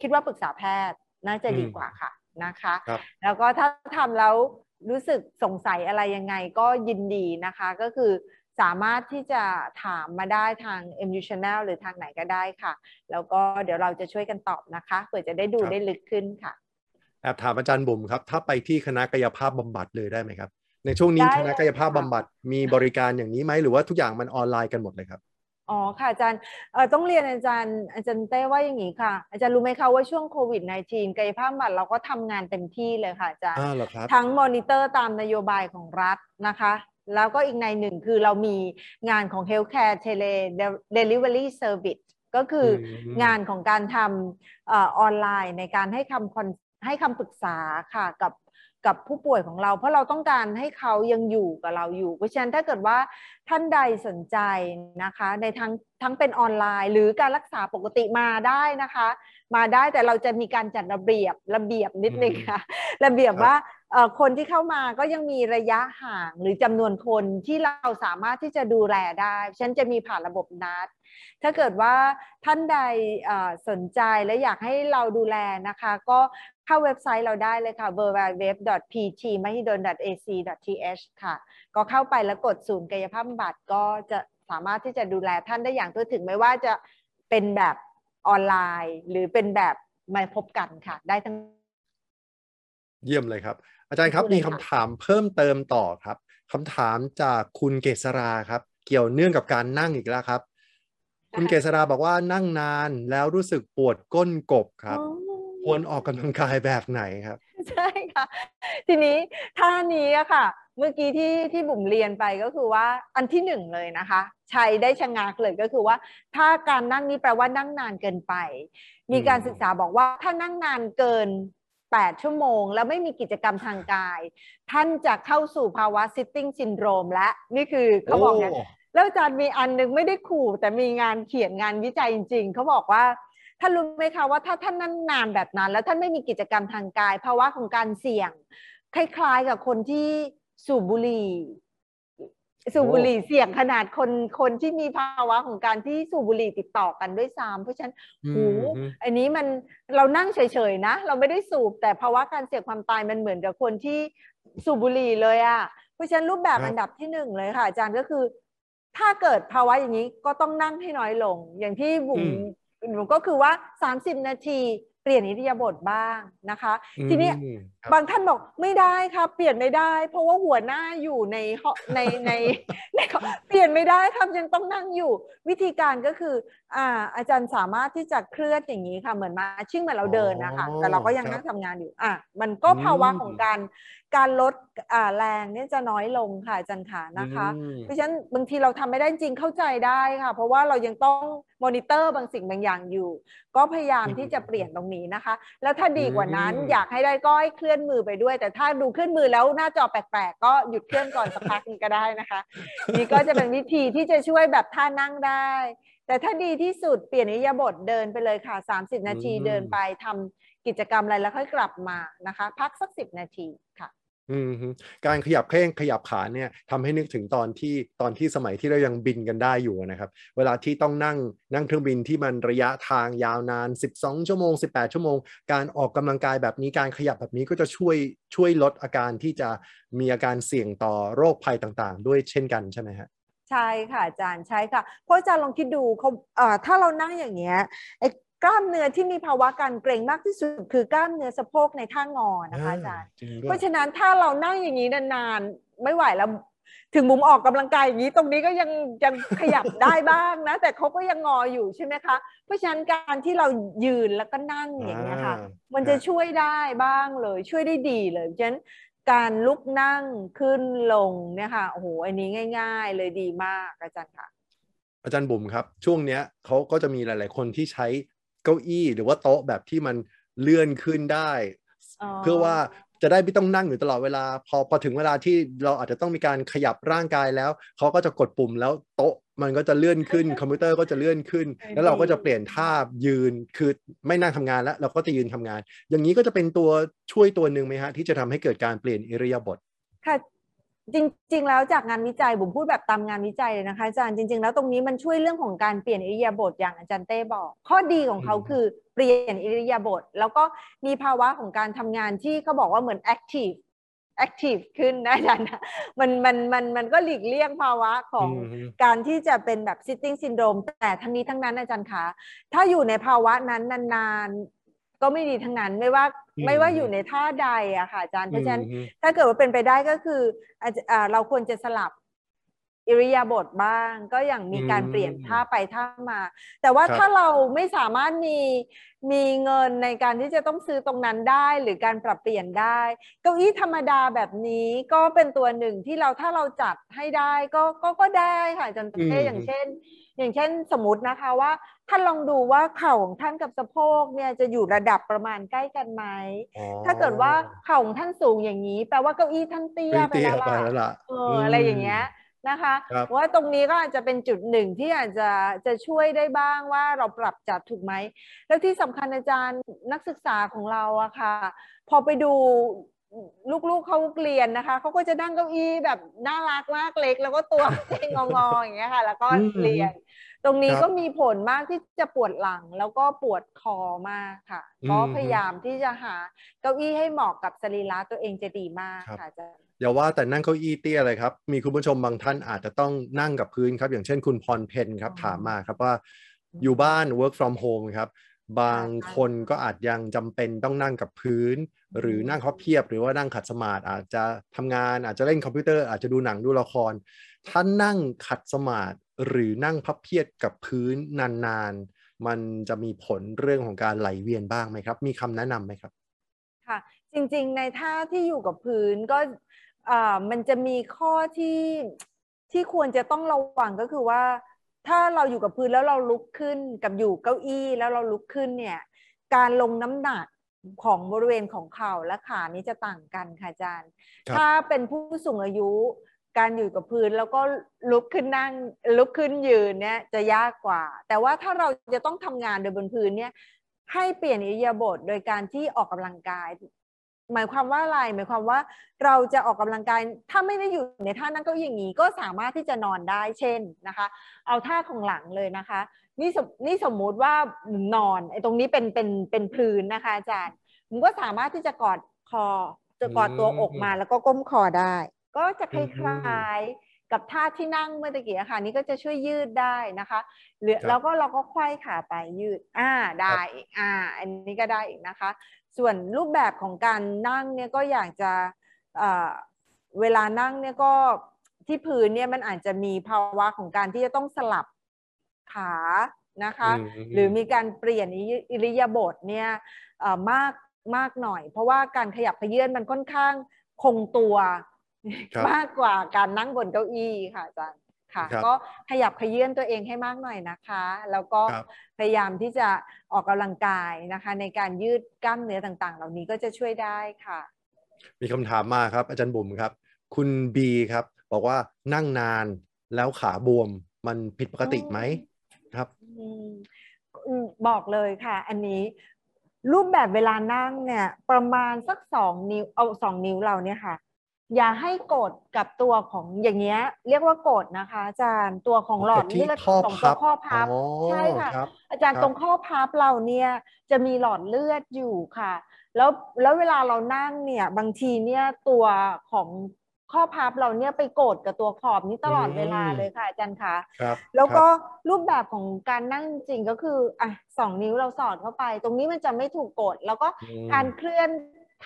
คิดว่าปรึกษาแพทย์น่าจะดีอืมกว่าค่ะนะคะครับแล้วก็ถ้าทำแล้ว รู้สึกสงสัยอะไรยังไงก็ยินดีนะคะ ก็คือสามารถที่จะถามมาได้ทาง MU Channel หรือทางไหนก็ได้ค่ะ แล้วก็เดี๋ยวเราจะช่วยกันตอบนะคะเผื่อจะได้ดูครับได้ลึกขึ้นค่ะแอบถามอาจารย์บุ๋มครับ ถ้าไปที่คณะกายภาพบำบัดเลยได้ไหมครับ ในช่วงนี้ได้คณะกายภาพบำบัดมีบริการอย่างนี้ไหมหรือว่าทุกอย่างมันออนไลน์กันหมดเลยครับ อ๋อค่ะอาจารย์เอ่อต้องเรียนอาจารย์ อาจารย์เต้ว่าอย่างนี้ค่ะ อาจารย์รู้ไหมคะว่าช่วงโควิด -19 กายภาพบำบัดเราก็ทำงานเต็มที่เลยค่ะอาจารย์อ้าวเหรอครับทั้งมอนิเตอร์ตามนโยบายของรัฐนะคะ แล้วก็อีกในหนึ่งคือเรามีงานของ Healthcare Tele Delivery Service ก็คืออมงานของการทำเออออนไลน์ในการให้คำคอนให้คำปรึกษาค่ะกับ กับผู้ป่วยของเรา เพราะเราต้องการให้เขายังอยู่กับเราอยู่ เพราะฉะนั้นถ้าเกิดว่าท่านใดสนใจนะคะ ในทั้งทั้งเป็นออนไลน์ หรือการรักษาปกติมาได้นะคะ มาได้แต่เราจะมีการจัดระเบียบระเบียบนิดนึงค่ะ ระเบียบครับว่าเอ่อคนที่เข้ามาก็ยังมีระยะห่างหรือจำนวนคนที่เราสามารถที่จะดูแลได้ฉันจะมีผ่านระบบนัด ถ้าเกิดว่าท่านใดเอ่อสนใจและอยากให้เราดูแลนะคะ ก็ เข้าเว็บไซต์เราได้เลยค่ะ www.pt.mahidol.ac.th ค่ะ ก็เข้าไปแล้วกดศูนย์กายภาพบำบัดก็จะสามารถที่จะดูแลท่านได้อย่างทั่วถึงไม่ว่าจะเป็นแบบออนไลน์ หรือเป็นแบบมาพบกันค่ะ ได้ทั้ง เยี่ยมเลยครับ อาจารย์ครับพูดเลยมีค่ะคำถามเพิ่มเติมต่อครับคำถามจากคุณเกษราครับ เกี่ยวเนื่องกับการนั่งอีกแล้วครับ คุณเกษราบอกว่านั่งนานแล้วรู้สึกปวดก้นกบครับอ๋อ ควรออกกำลังกายแบบไหนครับ ใช่ค่ะ ทีนี้ท่านี้อะค่ะ เมื่อกี้ที่ที่บุ๋มเรียนไปก็คือว่าอันที่หนึ่งเลยนะคะ ใช้ได้ชะงักเลยก็คือว่า ถ้าการนั่งนี้แปลว่านั่งนานเกินไป มีการอืมศึกษาบอกว่าถ้านั่งนานเกิน 8 ชั่วโมง แล้วไม่มีกิจกรรมทางกาย ท่านจะเข้าสู่ภาวะ sitting syndrome และนี่คือเขาบอกนะแล้วอาจารย์มีอันหนึงไม่ได้ขู่แต่มีงานเขียนงานวิจัยจริง ๆเขาบอกว่า ท่านรู้ไหมคะว่าถ้าท่านนั่งนานแบบนั้น แล้วท่านไม่มีกิจกรรมทางกายภาวะของการเสี่ยง คล้ายๆกับคนที่สูบบุหรี่สูบบุหรี่เสี่ยงขนาดคนคนที่มีภาวะของการที่สูบบุหรี่ติดต่อกันด้วยซ้ำเพราะฉะนั้นอืโอ้มโหอันนี้มันเรานั่งเฉยๆนะ เราไม่ได้สูบแต่ภาวะการเสี่ยงความตายมันเหมือนกับคนที่สูบบุหรี่เลยอะเพราะฉะนั้นรูปแบบครับอันดับที่หนึ่งเลยค่ะ อาจารย์ก็คือ ถ้าเกิดภาวะอย่างนี้ก็ต้องนั่งให้น้อยลง อย่างที่บุ๋ม บุ๋มก็คือว่า 30 นาทีเปลี่ยนอิริยาบถบ้างนะคะ ทีนี้อืมครับบางท่านบอกไม่ได้ครับเปลี่ยนไม่ได้ เพราะว่าหัวหน้าอยู่ในห้องในในในเปลี่ยนไม่ได้ครับยังต้องนั่งอยู่ วิธีการก็คืออ่าอาจารย์สามารถที่จะเคลื่อนอย่างนี้ค่ะเหมือนมาชิ่งเหมือนเราเดินนะคะอ๋อแต่เราก็ยังครับนั่งทำงานอยู่อะมันก็ภาวะอืมของการ การลดอ่าแรงเนี่ยจะน้อยลงค่ะอาจารย์ขานะคะอืมเพราะฉะนั้นบางทีเราทำไม่ได้จริงเข้าใจได้ค่ะ เพราะว่าเรายังต้องมอนิเตอร์บางสิ่งบางอย่างอยู่ ก็พยายามที่จะเปลี่ยนตรงนี้นะคะ แล้วถ้าดีกว่านั้นอืมอยากให้ได้ก็ให้เคลื่อนมือไปด้วย แต่ถ้าดูเคลื่อนมือแล้วหน้าจอแปลกๆ ก็หยุดเคลื่อนก่อนสักพักหนึงก็ได้นะคะ นี่ก็จะเป็นวิธีที่จะช่วยแบบท่านั่งได้ แต่ถ้าดีที่สุดเปลี่ยนอิริยาบถเดินไปเลยค่ะ 30 นาทีอืมเดินไปทำกิจกรรมอะไรแล้วค่อยกลับมานะคะ พักสักสิบนาทีค่ะ อืมการขยับแข้งขยับขาเนี่ยทำให้นึกถึงตอนที่ตอนที่สมัยที่เรายังบินกันได้อยู่นะครับ เวลาที่ต้องนั่งนั่งเครื่องบินที่มันระยะทางยาวนาน 12 ชั่วโมง 18 ชั่วโมง การออกกำลังกายแบบนี้การขยับแบบนี้ก็จะช่วยช่วยลดอาการที่จะมีอาการเสี่ยงต่อโรคภัยต่างๆ ด้วยเช่นกันใช่ไหมฮะใช่ค่ะอาจารย์ใช่ค่ะเพราะอาจารย์ลองคิดดูเขาถ้าเรานั่งอย่างเงี้ย ล้ามเนื้อที่มีภาวะการเกร็งมากที่สุด คือกล้ามเนื้อสะโพกในท่างอนะคะอาจารย์จริงเพด้วยราะฉะนั้นถ้าเรานั่งอย่างนี้นานไม่ไหวแล้วถึงมุมออกกำลังกายอย่างนี้ตรงนี้ก็ยังยังขยับได้บ้างนะ แต่เขาก็ยังงออยู่ใช่ไหมคะ เพราะฉะนั้นการที่เรายืนแล้วก็นั่งอย่างเงี้ยค่ะอ่ามันจะช่วยได้บ้างเลย ช่วยได้ดีเลยเพราะฉะนั้นการลุกนั่งขึ้นลงเนี่ยค่ะโอ้โหอันนี้ง่าย ๆ เลยดีมากอาจารย์ค่ะ อาจารย์บุ๋มครับ ช่วงเนี้ยเขาก็จะมีหลาย ๆ คนที่ใช้ เก้าอี้หรือว่าโต๊ะแบบที่มันเลื่อนขึ้นได้อ๋อเพื่อว่าจะได้ไม่ต้องนั่งอยู่ตลอดเวลา พอพอถึงเวลาที่เราอาจจะต้องมีการขยับร่างกายแล้วเขาก็จะกดปุ่มแล้วโต๊ะมันก็จะเลื่อนขึ้น คอมพิวเตอร์ก็จะเลื่อนขึ้นเออแล้วเราก็ดีจะเปลี่ยนท่ายืนคือไม่นั่งทำงานแล้ว เราก็จะยืนทำงาน อย่างนี้ก็จะเป็นตัวช่วยตัวหนึ่งไหมฮะที่จะทำให้เกิดการเปลี่ยนอิริยาบถค่ะ จริง ๆ แล้วจากงานวิจัยบุ๋มพูดแบบตามงานวิจัยเลยนะคะอาจารย์จริง ๆ แล้วตรงนี้มันช่วยเรื่องของการเปลี่ยนอิริยาบถอย่างอาจารย์เต้บอก ข้อดีของเขาอืมคือเปลี่ยนอิริยาบถแล้วก็มีภาวะของการทำงานที่เขาบอกว่าเหมือน active active ขึ้นนะอาจารย์นะมันมันมันมันก็หลีกเลี่ยงภาวะของอืมการที่จะเป็นแบบ sitting syndrome แต่ทั้งนี้ทั้งนั้นอาจารย์คะถ้าอยู่ในภาวะนั้นนานๆ ก็ไม่ดีทั้งนั้นไม่ว่าอืมไม่ว่าอยู่ในท่าใดอะค่ะอาจารย์เพราะฉะนั้นอืมถ้าเกิดว่าเป็นไปได้ก็คืออาจจะอ่าเราควรจะสลับ อิริยาบถบ้าง ก็อย่างมีการอืมเปลี่ยนท่าไปท่ามา แต่ว่าครับถ้าเราไม่สามารถมีมีเงินในการที่จะต้องซื้อตรงนั้นได้หรือการปรับเปลี่ยนได้ เก้าอี้ธรรมดาแบบนี้ก็เป็นตัวหนึ่งที่เราถ้าเราจัดให้ได้ก็ก็ก็ได้ค่ะอาจารย์อืมเต้อย่างเช่น อย่างเช่นสมมตินะคะว่าท่านลองดูว่าเข่าของท่านกับสะโพกเนี่ยจะอยู่ระดับประมาณใกล้กันไหมอ๋อถ้าเกิดว่าเข่าของท่านสูงอย่างนี้ แปลว่าเก้าอี้ท่านเตี้ยไปเตี้ยแล้วไปล่ะแล้วล่ะเออออะไรอย่างเงี้ย นะคะครับว่าตรงนี้ก็อาจจะเป็นจุดหนึ่งที่อาจจะจะช่วยได้บ้างว่าเราปรับจัดถูกไหม แล้วที่สำคัญอาจารย์นักศึกษาของเราอะค่ะ พอไปดูลูกๆเขาเรียนนะคะ เขาก็จะนั่งเก้าอี้แบบน่ารักมากเล็ก แล้วก็ตัวงองอๆอย่างเงี้ยค่ะ แล้วก็อืมเรียน ตรงนี้ครับก็มีผลมากที่จะปวดหลัง แล้วก็ปวดคอมากค่ะอืมก็พยายามที่จะหาเก้าอี้ให้เหมาะกับสรีระตัวเองจะดีมากครับค่ะอาจารย์ อย่าว่าแต่นั่งเก้าอี้เตี้ยเลยครับ มีคุณผู้ชมบางท่านอาจจะต้องนั่งกับพื้นครับ อย่างเช่นคุณพรเพนครับอ๋อถามมาครับว่าอยู่บ้าน work from home ครับ บางค่ะคนก็อาจยังจำเป็นต้องนั่งกับพื้น หรือนั่งพับเพียบ หรือว่านั่งขัดสมาธิอาจจะทำงานอาจจะเล่นคอมพิวเตอร์อาจจะดูหนังดูละครถ้านั่งขัดสมาธิหรือนั่งพับเพียบกับพื้นนานๆ มันจะมีผลเรื่องของการไหลเวียนบ้างไหมครับ มีคำแนะนำไหมครับ ค่ะ จริงๆ ในท่าที่อยู่กับพื้นก็อ่า มันจะมีข้อที่ที่ควรจะต้องระวังก็คือว่า ถ้าเราอยู่กับพื้นแล้วเราลุกขึ้นกับอยู่เก้าอี้แล้วเราลุกขึ้นเนี่ยการลงน้ำหนักของบริเวณของเข่าและขานี้จะต่างกันค่ะอาจารย์ครับถ้าเป็นผู้สูงอายุการอยู่กับพื้นแล้วก็ลุกขึ้นนั่งลุกขึ้นยืนเนี่ยจะยากกว่า แต่ว่าถ้าเราจะต้องทำงานโดยบนพื้นเนี่ยให้เปลี่ยนอิริยาบถโดยการที่ออกกำลังกาย หมายความว่าอะไรหมายความว่าเราจะออกกำลังกายถ้าไม่ได้อยู่ในท่านั่งเก้าอี้อย่างนี้ก็สามารถที่จะนอนได้เช่นนะคะ เอาท่าของหลังเลยนะคะนี่สมนี่สมมุติว่าหมุนนอนไอ้ตรงนี้เป็นเป็นเป็นพื้นนะคะอาจารย์มันก็สามารถที่จะกอดคอจะกอดตัวอกมาแล้วก็ก้มคอได้ ก็จะคล้ายๆ กับท่าที่นั่งเมื่อตะกี้อะค่ะนี่ก็จะช่วยยืดได้นะคะหรือครับแล้วก็เราก็ไขว้ขาไปยืดอ่าได้อีกอ่าอันนี้ก็ได้อีกนะคะ ส่วนรูปแบบของการนั่งเนี่ยก็อยากจะเอ่อเวลานั่งเนี่ยก็ที่พื้นเนี่ยมันอาจจะมีภาวะของการที่จะต้องสลับขานะคะอืมหรือมีการเปลี่ยนอิริอิริยาบถเนี่ยเอ่อมากมากหน่อย เพราะว่าการขยับเขยื่อนมันค่อนข้างคงตัวครับ มากกว่าการนั่งบนเก้าอี้ค่ะอาจารย์ค่ะครับก็ขยับเขยื่อนตัวเองให้มากหน่อยนะคะ แล้วก็ครับพยายามที่จะออกกำลังกายนะคะ ในการยืดกล้ามเนื้อต่างๆ เหล่านี้ก็จะช่วยได้ค่ะ มีคำถามมาครับ อาจารย์บุ๋มครับ คุณบีครับ บอกว่านั่งนานแล้วขาบวมมันผิดปกติไหมครับอืมอืมบอกเลยค่ะ อันนี้รูปแบบเวลานั่งเนี่ย ประมาณสักสองนิ้วเอาสองนิ้วเราเนี่ยค่ะ อย่าให้กดกับตัวของอย่างเงี้ย เรียกว่ากดนะคะ อาจารย์ตัวของหลอดที่เลือดข้อของตัพัวบข้อพับอ๋อใช่ค่ะรับอาจารย์ครับตรงข้อพับเราเนี่ยจะมีหลอดเลือดอยู่ค่ะ แล้วแล้วเวลาเรานั่งเนี่ยบางทีเนี่ยตัวของข้อพับเราเนี่ยไปกดกับตัวขอบนี้ตลอดเวลาเลยค่ะอาจารย์คะครับแล้วก็ครับรูปแบบของการนั่งจริงๆก็คืออะสองนิ้วเราสอดเข้าไป ตรงนี้มันจะไม่ถูกกด แล้วก็อืมการเคลื่อน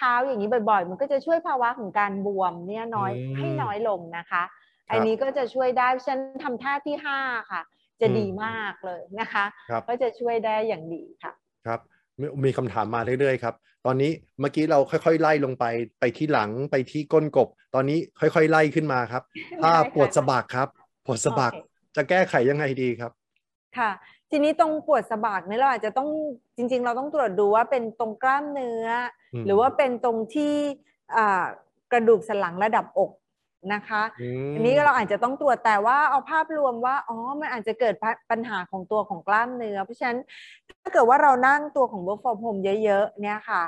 เท้าอย่างนี้บ่อยๆ มันก็จะช่วยภาวะของการบวมเนี่ยน้อยอืมให้น้อยลงนะคะครับอันนี้ก็จะช่วยได้ฉันทำท่าที่ห้าค่ะ จะอืมดีมากเลยนะคะครับก็จะช่วยได้อย่างดีค่ะ ครับมีมีคำถามมาเรื่อยๆครับ ตอนนี้เมื่อกี้เราค่อยๆไล่ลงไปไปที่หลังไปที่ก้นกบ ตอนนี้ค่อยๆไล่ขึ้นมาครับถ้าได้ค่ะปวดสะบักครับ ปวดสะบักโอเคจะแก้ไขยังไงดีครับ ค่ะ ทีนี้ตรงปวดสะบักเนี่ยเราอาจจะต้องจริง ๆ เราต้องตรวจดูว่าเป็นตรงกล้ามเนื้ออมหรือว่าเป็นตรงที่อ่ากระดูกสันหลังระดับอกนะคะอืมอันนี้เราอาจจะต้องตรวจแต่ว่าเอาภาพรวมว่าอ๋อมันอาจจะเกิดปัญปัญหาของตัวของกล้ามเนื้อ เพราะฉะนั้นถ้าเกิดว่าเรานั่งตัวของ work from home เยอะๆเนี่ยค่ะ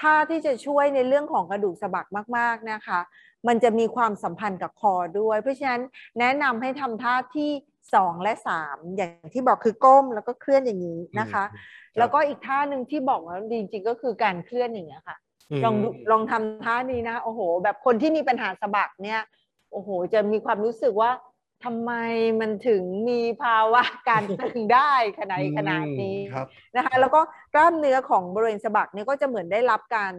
ถ้าที่จะช่วยในเรื่องของกระดูกสะบักมาก ๆนะคะ มันจะมีความสัมพันธ์กับคอด้วย เพราะฉะนั้นแนะนำให้ทำท่าที่ สองและสามอย่างที่บอกคือก้มแล้วก็เคลื่อนอย่างนี้นะคะอืมแล้วก็อีกท่าหนึ่งที่บอกว่าดีจริงๆก็คือการเคลื่อนอย่างเงี้ยค่ะมลองดูลองทำท่านี้นะโอ้โห แบบคนที่มีปัญหาสะบักเนี่ยโอ้โห จะมีความรู้สึกว่าทำไมมันถึงมีภาวะการตึงได้ขนาดขนาดนี้อืมครับนะคะ แล้วก็กล้ามเนื้อของบริเวณสะบักเนี่ยก็จะเหมือนได้รับการ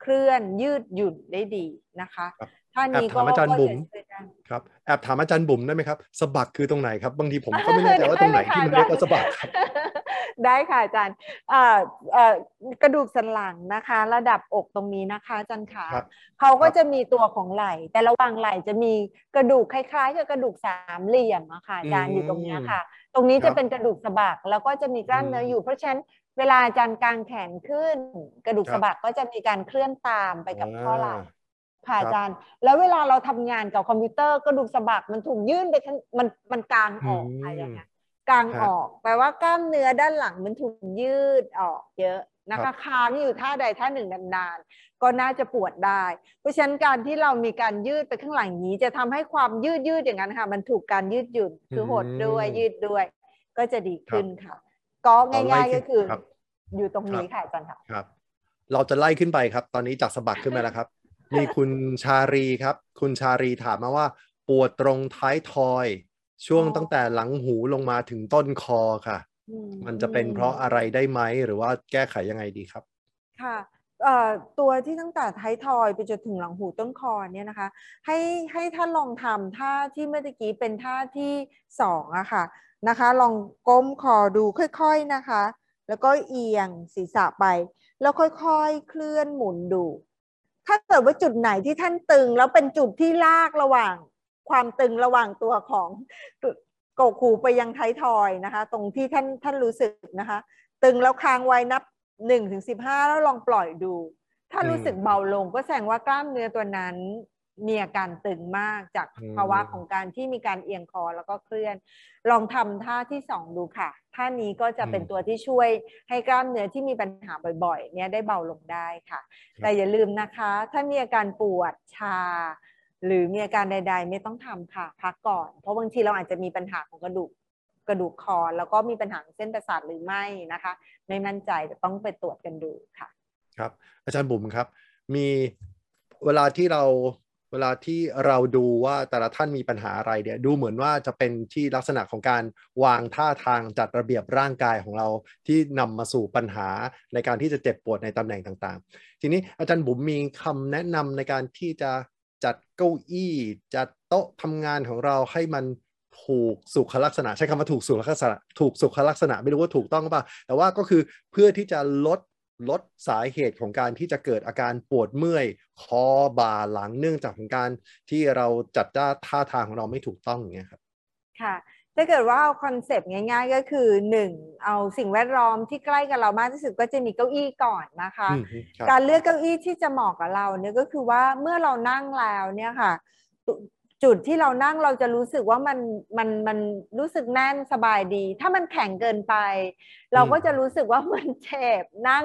เคลื่อนยืดหยุ่นได้ดีนะคะครับท่านี้แอบก็ถามอาจารย์ก็บุ๋มช่วยได้ ครับแอบถามอาจารย์บุ๋มได้ไหมครับสะบักคือตรงไหนครับ บางทีผมก็ไม่แน่ใจว่าตรงไหนที่มันเรียกว่าสะบักครับได้ค่ะอาจารย์เอ่อเอ่อกระดูกสันหลังนะคะ ระดับอกตรงนี้นะคะอาจารย์ขาครับเขาก็ครับจะมีตัวของไหล่ แต่ระหว่างไหล่จะมีกระดูกคล้ายๆกับกระดูกสามเหลี่ยมอะค่ะอาจารย์อืมอยู่ตรงเนี้ยค่ะ ตรงนี้ครัจะเป็นกระดูกสะบักแล้วก็จะมีกล้ามเนื้อมอยู่เพราะฉะนั้นเวลาอาจารย์กางแขนขึ้น กระดูกครับสะบักก็จะมีการเคลื่อนตามไปกับข้อไหล่อ่า ค่ะครับอาจารย์ แล้วเวลาเราทำงานกับคอมพิวเตอร์กระดูกสะบักมันถูกยื่นไปข้างมันมันกางออกค่ะอย่างเงี้ยกางครับออกแปลว่ากล้ามเนื้อด้านหลังมันถูกยืดออกเยอะนะครัคะบค้างอยู่ท่าใดท่าหนึ่งนานๆ ก็น่าจะปวดได้ เพราะฉะนั้นการที่เรามีการยืดไปข้างหลังอย่างนี้ จะทำให้ความยืดยืดอย่างนั้นค่ะ มันถูกการยืดหยุ่นคือหดด้วยยืดด้วย ก็จะดีขึ้นค่ะ ก็เอาไล่ง่ายขึ้นๆก็คือครับอยู่ตรงนี้ครับค่ะอาจารย์ค่ะครับ เราจะไล่ขึ้นไปครับ ตอนนี้จากสะบักขึ้นมาแล้วครับ มีคุณชารีครับ คุณชารีถามมาว่า ปวดตรงท้ายทอย ช่วงตั้งแต่หลังหูลงมาถึงต้นคอค่ะ มันจะเป็นเพราะอะไรได้ไหมหรือว่าแก้ไขยังไงดีครับ ค่ะตัวที่ตั้งแต่ท้ายทอยไปจนถึงหลังหูต้นคอเนี่ยนะคะ ให้ให้ท่านลองทำท่าที่เมื่อกี้เป็นท่าที่สองอะค่ะนะคะ ลองก้มคอดูค่อยๆนะคะ แล้วก็เอียงศีรษะไป แล้วค่อยๆเคลื่อนหมุนดู ถ้าเกิดว่าจุดไหนที่ท่านตึง แล้วเป็นจุดที่ลากระหว่างความตึงระหว่างตัวของกกขูไปยังท้ายทอยนะคะ ตรงที่ท่านท่านรู้สึกนะคะ ตึงแล้วค้างไว้นับหนึ่งถึงสิบห้าแล้วลองปล่อยดู ถ้ารู้สึกเบาลงก็แสดงว่ากล้ามเนื้อตัวนั้น มีอาการตึงมากจากอืมภาวะของการที่มีการเอียงคอแล้วก็เคลื่อน ลองทำท่าที่สองดูค่ะ ท่านี้ก็จะเป็นตัวที่ช่วยให้กล้ามเนื้อที่มีปัญหาบ่อยๆ เนี่ยได้เบาลงได้ค่ะ แต่อย่าลืมนะคะ ถ้ามีอาการปวดชา หรือมีอาการใด ๆ ไม่ต้องทำค่ะ พักก่อน เพราะบางทีเราอาจจะมีปัญหาของกระดูกกระดูกคอ แล้วก็มีปัญหาของเส้นประสาทหรือไม่นะคะ ไม่มั่นใจจะต้องไปตรวจกันดูค่ะ ครับ อาจารย์บุ๋มครับ มีเวลาที่เรา เวลาที่เราดูว่าแต่ละท่านมีปัญหาอะไรเนี่ยดูเหมือนว่าจะเป็นที่ลักษณะของการวางท่าทางจัดระเบียบร่างกายของเราที่นำมาสู่ปัญหาในการที่จะเจ็บปวดในตำแหน่งต่างๆ ทีนี้อาจารย์บุ๋มมีคำแนะนำในการที่จะจัดเก้าอี้ จัดโต๊ะทำงานของเราให้มันถูกสุขลักษณะ ใช้คำว่าถูกสุขลักษณะถูกสุขลักษณะไม่รู้ว่าถูกต้องหรือเปล่าแต่ว่าก็คือเพื่อที่จะลด ลดสาเหตุของการที่จะเกิดอาการปวดเมื่อย คอบ่าหลังเนื่องจากของการที่เราจัดท่าทางของเราไม่ถูกต้องอย่างเงี้ยครับค่ะถ้าเกิดว่าเอาคอนเซปต์ง่ายๆ ก็คือหนึ่งเอาสิ่งแวดล้อมที่ใกล้กับเรามากที่สุดก็จะมีเก้าอี้ก่อนนะคะอืมครับการเลือกเก้าอี้ที่จะเหมาะกับเราเนี่ยก็คือว่าเมื่อเรานั่งแล้วเนี่ยค่ะ จุจุดที่เรานั่งเราจะรู้สึกว่ามันมันมันรู้สึกแน่นสบายดี ถ้ามันแข็งเกินไป เราก็จะรู้สึกว่ามันเจ็บนั่ง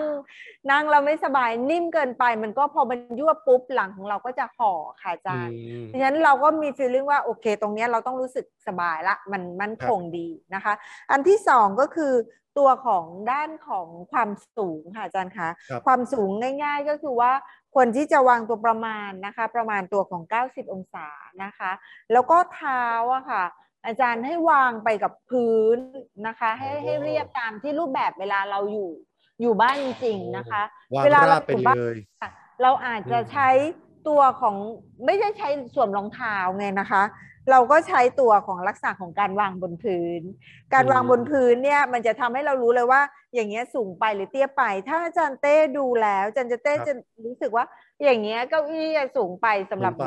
นั่งเราไม่สบายนิ่มเกินไป มันก็พอมันยั่วปุ๊บหลังของเราก็จะห่อค่ะอาจารย์อืมเพราะฉะนั้นเราก็มีฟีลลิ่งว่าโอเค ตรงเนี้ยเราต้องรู้สึกสบายละมันมั่นคงดีนะคะ อันที่สองก็คือ ตัวของด้านของความสูงค่ะอาจารย์คะครับความสูงง่าย ๆ ก็คือว่าควรที่จะวางตัวประมาณนะคะ ประมาณตัวของ 90 องศานะคะ แล้วก็เท้าอะค่ะ อาจารย์ให้วางไปกับพื้นนะคะ ให้โอ้ให้เรียบตามที่รูปแบบเวลาเราอยู่อยู่บ้านจริงๆนะคะวางเวลาเราราบไปอยู่บ้านเลยค่ะเราอาจจะใช้ตัวของไม่ได้ใช้สวมรองเท้าไงนะคะ เราก็ใช้ตัวของลักษณะของการวางบนพื้น การวางบนพื้นเนี่ยมันจะทำให้เรารู้เลยว่า อย่างเงี้ยสูงไปหรือเตี้ยไป ถ้าอาจารย์เต้ดูแล้วอาจารย์จะเต้จะรู้สึกว่า อย่างเงี้ยเก้าอี้สูงไปสำหรับไป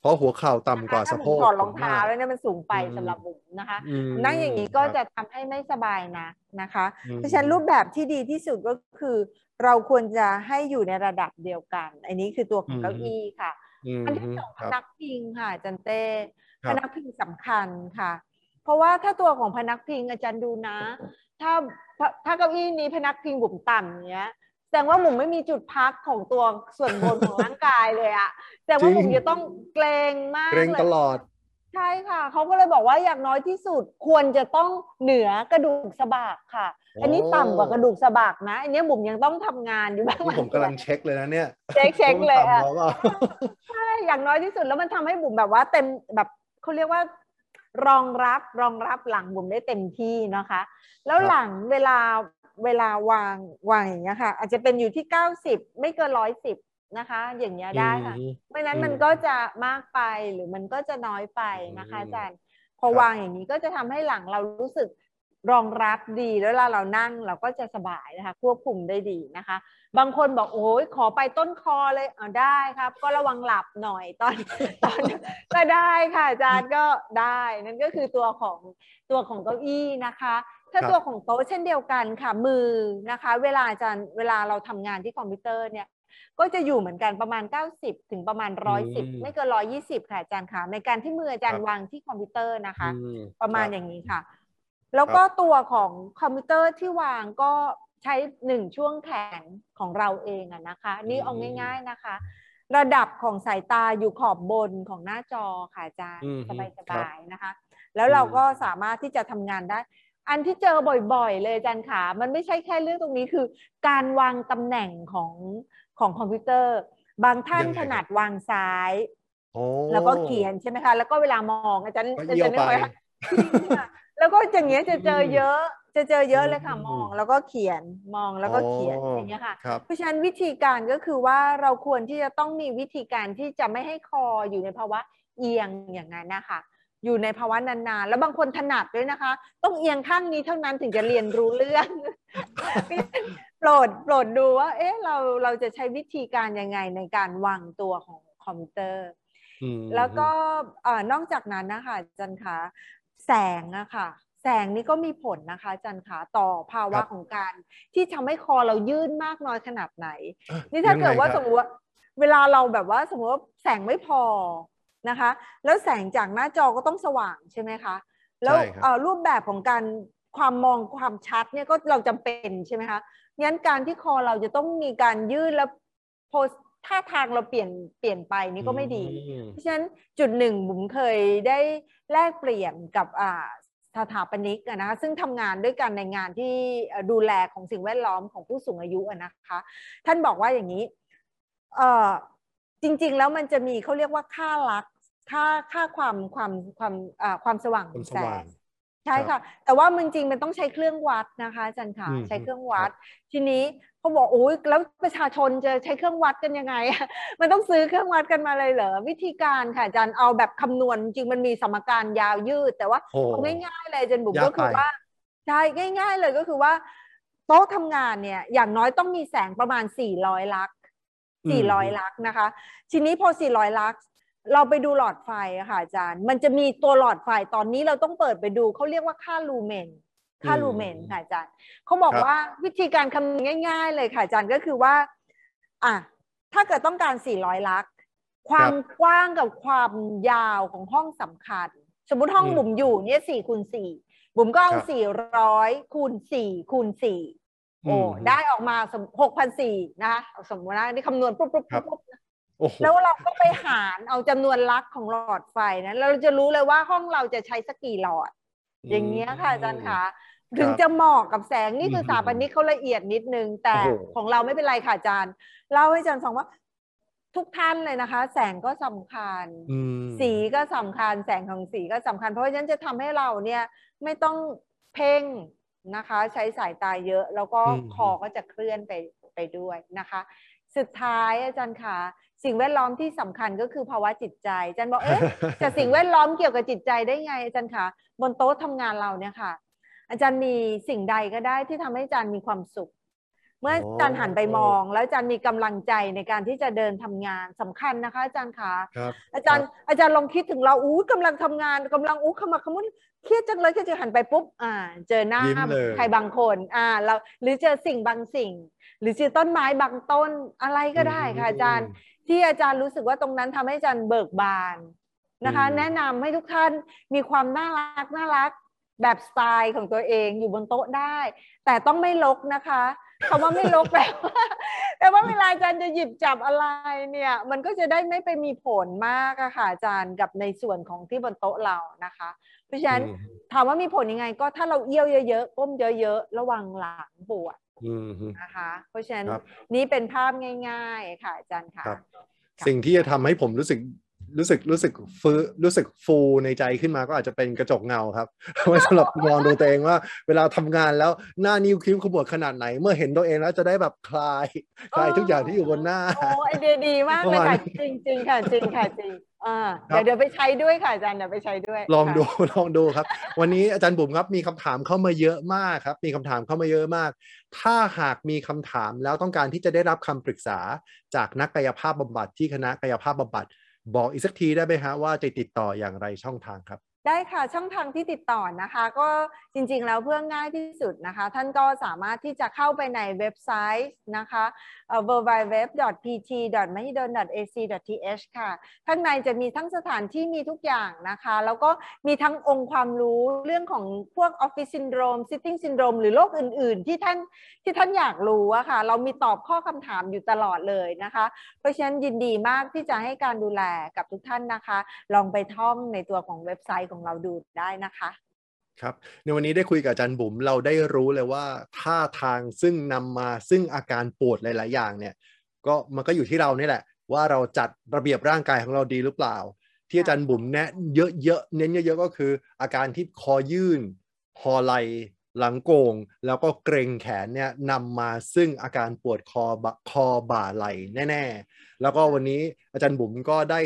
เพราะหัวเข่าต่ำกว่าสะโพกถ้าถอดรองเท้าแล้วเนี่ยมันสูงไปสำหรับบุ๋มนะคะอืมนั่งอย่างนี้ก็ครับจะทำให้ไม่สบายนะนะคะอืมเพราะฉะนั้นรูปแบบที่ดีที่สุดก็คือ เราควรจะให้อยู่ในระดับเดียวกัน อันนี้คือตัวของเก้าอี้ค่ะอืมอันที่สองคพรับนักพิงค่ะอาจันเต้ครั พบนักพิงสำคัญค่ะ เพราะว่าถ้าตัวของพนักพิงอาจารย์ดูนะ ถ้าถ้าเก้าอี้นี้พนักพิงบุ๋มต่ำอย่างเงี้ยแสดงว่าบุ๋มไม่มีจุดพักของตัวส่วนบนของร่างกายเลยอะแสดงว่าบุ๋มจะต้องเกรงมากเกรงเลยตลอด ใช่ค่ะ เขาก็เลยบอกว่าอย่างน้อยที่สุดควรจะต้องเหนือกระดูกสะบักค่ะ อันนี้ต่ำกว่ากระดูกสะบักนะ อันนี้บุ๋มยังต้องทำงานอยู่บ้างนี่ผมกำลังเช็คเลยนะเนี่ย เช็คเช็คเลยว่าอะมันต่ำแล้วว่าใช่อย่างน้อยที่สุดแล้วมันทำให้บุ๋มแบบว่าเต็มแบบ เขาเรียกว่ารองรับรองรับหลังบุ๋มได้เต็มที่นะคะ แล้วครับหลังเวลาเวลาวางวางอย่างเงี้ยค่ะ อาจจะเป็นอยู่ที่เก้าสิบไม่เกินร้อยสิบนะคะ อย่างเงี้ยได้ค่ะอืมไม่นั้นอืมมันก็จะมากไปหรือมันก็จะน้อยไปนะคะอืมอาจารย์พอครับวางอย่างนี้ก็จะทำให้หลังเรารู้สึกรองรับดีแล้วเวลาเรานั่งเราก็จะสบายนะคะ ควบคุมได้ดีนะคะ บางคนบอกโอ้ยขอไปต้นคอเลยอ่าได้ครับ ก็ระวังหลับหน่อยตอนตอนก็ได้ค่ะอาจารย์ก็ได้นั่นก็คือตัวของตัวของเก้าอี้นะคะ ถ้าครับตัวของโต๊ะเช่นเดียวกันค่ะมือนะคะ เวลาอาจารย์เวลาเราทำงานที่คอมพิวเตอร์เนี่ยก็จะอยู่เหมือนกันประมาณ 90 ถึงประมาณ 110 ไม่เกิน120 ค่ะอาจารย์ค่ะ ในการที่มืออาจารย์วางที่คอมพิวเตอร์นะคะอืมประมาณครับอย่างนี้ค่ะ แล้วก็ตัวของคอมพิวเตอร์ที่วางก็ ใช้หนึ่งช่วงแขนของเราเองอะนะคะ นี่เอาง่าย ๆนะคะ ระดับของสายตาอยู่ขอบบนของหน้าจอค่ะอาจารย์อืมสครับบายๆนะคะ แล้วเราก็สามารถที่จะทำงานได้อันที่เจอบ่อยๆ เลยอาจารย์ขา มันไม่ใช่แค่เรื่องตรงนี้คือ การวางตำแหน่งของของคอมพิวเตอร์ บางท่านยังไงถนัดวางซ้ายโอ้แล้วก็เขียนใช่ไหมคะ แล้วก็เวลามองอาจารย์ก็อาเอี้ยจาวรย์นึกไปไว้ค่ะแล้วก็อย่างเงี้ยจะเจอเยอะ จะเจอเยอะเลยค่ะอืมมองแล้วก็เขียนมองแล้วก็เขียนอ๋อออย่างเงี้ยค่ะครับเพราะฉะนั้นวิธีการก็คือว่าเราควรที่จะต้องมีวิธีการที่จะไม่ให้คออยู่ในภาวะเอียงอย่างนั้นนะคะอยู่ในภาวะนานๆ แล้วบางคนถนัดด้วยนะคะ ต้องเอียงข้างนี้เท่านั้นถึงจะเรียนรู้เรื่องโปรดโปรดดูว่า เอ๊ะเราเราจะใช้วิธีการยังไงในการวางตัวของคอมพิวเตอร์อืมแล้วก็เอ่อนอกจากนั้นนะคะอาจันคะแสงอะค่ะ แสงนี่ก็มีผลนะคะอาจันคะต่อภาวะของการ ที่ทำให้คอเรายื่นมากน้อยขนาดไหนอะนี่ถ้าเกิดว่ายังไงสคมรับมติว่าเวลาเราแบบว่าสมมติว่าแสงไม่พอนะคะ แล้วแสงจากหน้าจอก็ต้องสว่างใช่ไหมคะแล้วใช่ครับเอ่อรูปแบบของการความมองความชัดเนี่ยก็เราจำเป็นใช่ไหมคะงั้นการที่คอเราจะต้องมีการยืดแล้วโพสท่าทางเราเปลี่ยนเปลี่ยนไปนี่ก็ไม่ดีอืมเพราะฉะนั้นจุดหนึ่งบุ๋มเคยได้แลกเปลี่ยนกับอ่า สถาปนิกอะนะคะซึ่งทำงานด้วยกันในงานที่ดูแลของสิ่งแวดล้อมของผู้สูงอายุอะนะคะ ท่านบอกว่าอย่างนี้เอ่อจริง ๆ แล้วมันจะมีเขาเรียกว่าค่าลักษ์ค่าค่าความความความอ่าความสว่างของแสง ใช่ค่ะ แต่ว่ามันจริงมันต้องใช้เครื่องวัดนะคะอาจารย์ค่ะอืมใช้เครื่องวัด ทีนี้เขาบอกโอ้ยแล้วประชาชนจะใช้เครื่องวัดกันยังไงอะมันต้องซื้อเครื่องวัดกันมาเลยเหรอวิธีการค่ะอาจารย์เอาแบบคำนวณจริงๆมันมีสมการยาวยืด แต่ว่าโอ้เอาง่ายๆเลยอาจารย์บุ๋มยากก็คือไปว่าใช่ง่าย ๆ เลยก็คือว่า โต๊ะทำงานเนี่ยอย่างน้อยต้องมีแสงประมาณ400ลักษณ์400ลักษณ์นะคะ ทีนี้พอ400ลักษณ์ เราไปดูหลอดไฟอะค่ะอาจารย์ มันจะมีตัวหลอดไฟตอนนี้เราต้องเปิดไปดูเขาเรียกว่าค่าลูเมนค่าอืมลูเมนค่ะอาจารย์เขาบอกครับว่าวิธีการคำนวณง่าย ๆ เลยค่ะอาจารย์ก็คือว่าอะถ้าเกิดต้องการ 400 ลักษณ์ความกว้างกับความยาวของห้องสำคัญ สมมติห้องอืมบุ๋มอยู่เนี่ย4คูณ4บุ๋มก็เอาครับ400คูณ4คูณ4โอ้อืมได้ออกมาหกพันสี่นะคะสมมตินะนี่คำนวณปุ๊บปุ๊บครับปุ๊บโอ้โห แล้วเราก็ไปหารเอาจำนวนลักของหลอดไฟนะเราจะรู้เลยว่าห้องเราจะใช้สักกี่หลอด อย่างเงี้ยค่ะอาจารย์คะถึงจะเหมาะกับแสงนี่คือมสถาปนิกเขาละเอียดนิดนึง แต่โอ้โหของเราไม่เป็นไรค่ะอาจารย์เล่าให้อาจารย์ฟังว่าทุกท่านเลยนะคะ แสงก็สำคัญอืมสีก็สำคัญ แสงของสีก็สำคัญ เพราะฉะนั้นจะทำให้เราเนี่ยไม่ต้องเพ่งนะคะ ใช้สายตาเยอะ แล้วก็อืมคอก็จะเคลื่อนไปไปด้วยนะคะแสุดท้ายอาจารย์คะ สิ่งแวดล้อมที่สำคัญก็คือภาวะจิตใจอาจารย์บอกเอ๊ะจะสิ่งแวดล้อมเกี่ยวกับจิตใจได้ไงอาจารย์คะบนโต๊ะทำงานเราเนี่ยค่ะ อาจารย์มีสิ่งใดก็ได้ที่ทำให้อาจารย์มีความสุข เมื่ออาจารย์หันไปมอง แล้วอาจารย์มีกำลังใจในการที่จะเดินทำงานสำคัญนะคะ อาจารย์คะครับอาจารย์อาจารย์ลองคิดถึงเราอู้กำลังทำงานกำลังอู้ขมักขมุนเครียดจังเลยเครียดจังหันไปปุ๊บอ่า เจอหน้ายิ้มเลยใครบางคนอ่าเราหรือเจอสิ่งบางสิ่ง หรือเจอต้นไม้บางต้นอะไรก็ได้ค่ะอาจารย์ ที่อาจารย์รู้สึกว่าตรงนั้นทำให้อาจารย์เบิกบานนะคะอืมแนะนำให้ทุกท่านมีความน่ารักน่ารักแบบสไตล์ของตัวเองอยู่บนโต๊ะได้ แต่ต้องไม่ลกนะคะคำว่าไม่ลกแปลว่าแต่ว่าเวลาอาจารย์จะหยิบจับอะไรเนี่ย มันก็จะได้ไม่ไปมีผลมากอะค่ะอาจารย์กับในส่วนของที่บนโต๊ะเรานะคะ เพราะฉะนั้นอืมถามว่ามีผลยังไง ก็ถ้าเราเอี้ยวเยอะๆก้มเยอะ ๆ ระวังหลังปวดอืม นะคะ เพราะฉะนั้นครับนี่เป็นภาพง่าย ๆ ค่ะอาจารย์ค่ะครับค่ะสิ่งที่จะทำให้ผมรู้สึก รู้สึกรู้สึกฟื้นรู้สึกฟูในใจขึ้นมาก็อาจจะเป็นกระจกเงาครับไว้สำหรับมองดูตัวเองว่า เวลาทำงานแล้วหน้านิ้วคิ้วขมวดขนาดไหน เมื่อเห็นตัวเองแล้วจะได้แบบคลายคลายทุกอย่างที่อยู่บนหน้าโอ้ไอเดียดีมากเลยประมาค่ะณจริงจริงๆค่ะจริงค่ะจริงอ่าครับเดี๋ยวเดี๋ยวไปใช้ด้วยค่ะอาจารย์เดี๋ยวไปใช้ด้วย ลองดูค่ะลองดูครับ วันนี้อาจารย์บุ๋มครับมีคำถามเข้ามาเยอะมากครับ มีคำถามเข้ามาเยอะมาก ถ้าหากมีคำถามแล้วต้องการที่จะได้รับคำปรึกษาจากนักกายภาพบำบัดที่คณะกายภาพบำบัด บอกอีกสักทีได้ไหมฮะว่าจะติดต่ออย่างไรช่องทางครับ ได้ค่ะช่องทางที่ติดต่อนะคะ ก็จริงๆแล้วเพื่อง่ายที่สุดนะคะ ท่านก็สามารถที่จะเข้าไปในเว็บไซต์นะคะเอ่อ www.pt.mahidol.ac.th ค่ะ ข้างในจะมีทั้งสถานที่มีทุกอย่างนะคะ แล้วก็มีทั้งองค์ความรู้เรื่องของพวก Office Syndrome Sitting Syndrome หรือโรคอื่นๆ ที่ท่านที่ท่านอยากรู้อะค่ะ เรามีตอบข้อคำถามอยู่ตลอดเลยนะคะ เพราะฉะนั้นยินดีมากที่จะให้การดูแลกับทุกท่านนะคะ ลองไปท่องในตัวของเว็บไซต์ของเราดูได้นะคะครับในวันนี้ได้คุยกับอาจารย์บุ๋มเราได้รู้เลยว่าท่าทางซึ่งนำมาซึ่งอาการปวดหลาย ๆ อย่างเนี่ยก็มันก็อยู่ที่เรานี่แหละ ว่าเราจัดระเบียบร่างกายของเราดีหรือเปล่า ที่อาจารย์บุ๋มแนะเยอะๆเน้นเยอะๆก็คือ อาการที่คอยื่นคอไหลหลังโกง แล้วก็เกรงแขนเนี่ยนำมาซึ่งอาการปวดคอบคอบ่าไหลแน่ ๆ แล้วก็วันนี้อาจารย์บุ๋มก็ได้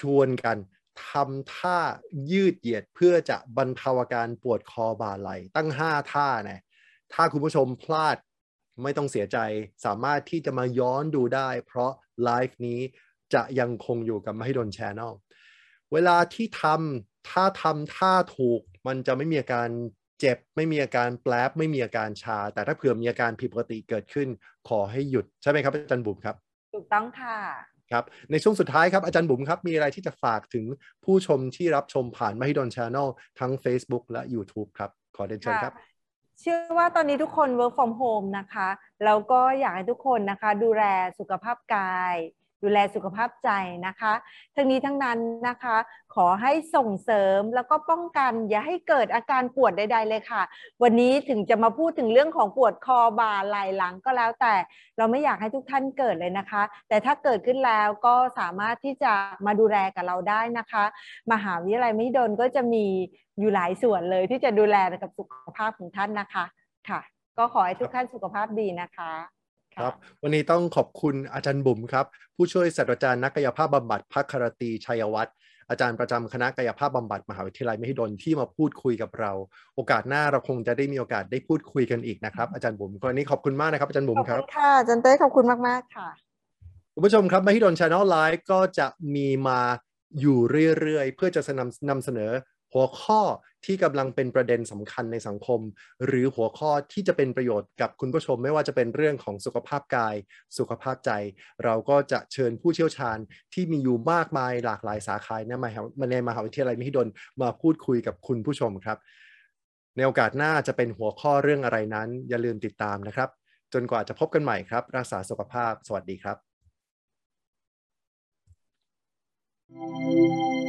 ชวนกัน ทำท่ายืดเหยียดเพื่อจะบรรเทาอาการปวดคอบ่าไหลตั้ง 5 ท่านะถ้าคุณผู้ชมพลาดไม่ต้องเสียใจสามารถที่จะมาย้อนดูได้ เพราะไลฟ์นี้จะยังคงอยู่กับมหิดล Channel เวลาที่ทำถ้าทำท่าถูกมันจะไม่มีอาการเจ็บ ไม่มีอาการแปลบไม่มีอาการชา แต่ถ้าเผื่อมีอาการผิดปกติเกิดขึ้น ขอให้หยุดใช่ไหมครับอาจารย์บุ๋มครับ ถูกต้องค่ะ ครับในช่วงสุดท้ายครับอาจารย์บุ๋มครับ มีอะไรที่จะฝากถึงผู้ชมที่รับชมผ่านมหิดลชาแนลทั้ง Facebook และ YouTube ครับ ขอเรียนเชิญครับ เชื่อว่าตอนนี้ทุกคน work from home นะคะ แล้วก็อยากให้ทุกคนนะคะ ดูแลสุขภาพกาย ดูแลสุขภาพใจนะคะ ทั้งนี้ทั้งนั้นนะคะ ขอให้ส่งเสริมแล้วก็ป้องกันอย่าให้เกิดอาการปวดใด ๆ เลยค่ะ วันนี้ถึงจะมาพูดถึงเรื่องของปวดคอบ่าไหล่หลังก็แล้วแต่ เราไม่อยากให้ทุกท่านเกิดเลยนะคะ แต่ถ้าเกิดขึ้นแล้วก็สามารถที่จะมาดูแลกับเราได้นะคะ มหาวิทยาลัยมหิดลก็จะมีอยู่หลายส่วนเลยที่จะดูแลกับสุขภาพของท่านนะคะค่ะ ก็ขอให้ทุกท่านสุขภาพดีนะคะ ครับวันนี้ต้องขอบคุณอาจารย์บุ๋มครับ ผู้ช่วยศาสตราจารย์นักกายภาพบำบัดพัครตรีชัยวัฒน์อาจารย์ประจำคณะกายภาพบำบัดมหาวิทยาลัยมหิดลที่มาพูดคุยกับเรา โอกาสหน้าเราคงจะได้มีโอกาสได้พูดคุยกันอีกนะครับ อาจารย์บุ๋มวันนี้ขอบคุณมากนะครับอาจารย์บุ๋มขอบครัคุบณค่ะอาจันเต้ขอบคุณมากๆค่ะคุณผู้ชมครับมหิดล Channel Live ก็จะมีมาอยู่เรื่อยๆ เพื่อจะนำนำเสนอ หัวข้อที่กำลังเป็นประเด็นสำคัญในสังคม หรือหัวข้อที่จะเป็นประโยชน์กับคุณผู้ชม ไม่ว่าจะเป็นเรื่องของสุขภาพกาย สุขภาพใจ เราก็จะเชิญผู้เชี่ยวชาญที่มีอยู่มากมายหลากหลายสาขาในมหาในมหาวิทยาลัยมหิดลมาพูดคุยกับคุณผู้ชมครับ ในโอกาสหน้าจะเป็นหัวข้อเรื่องอะไรนั้น อย่าลืมติดตามนะครับ จนกว่าจะพบกันใหม่ครับ รักษาสุขภาพสวัสดีครับ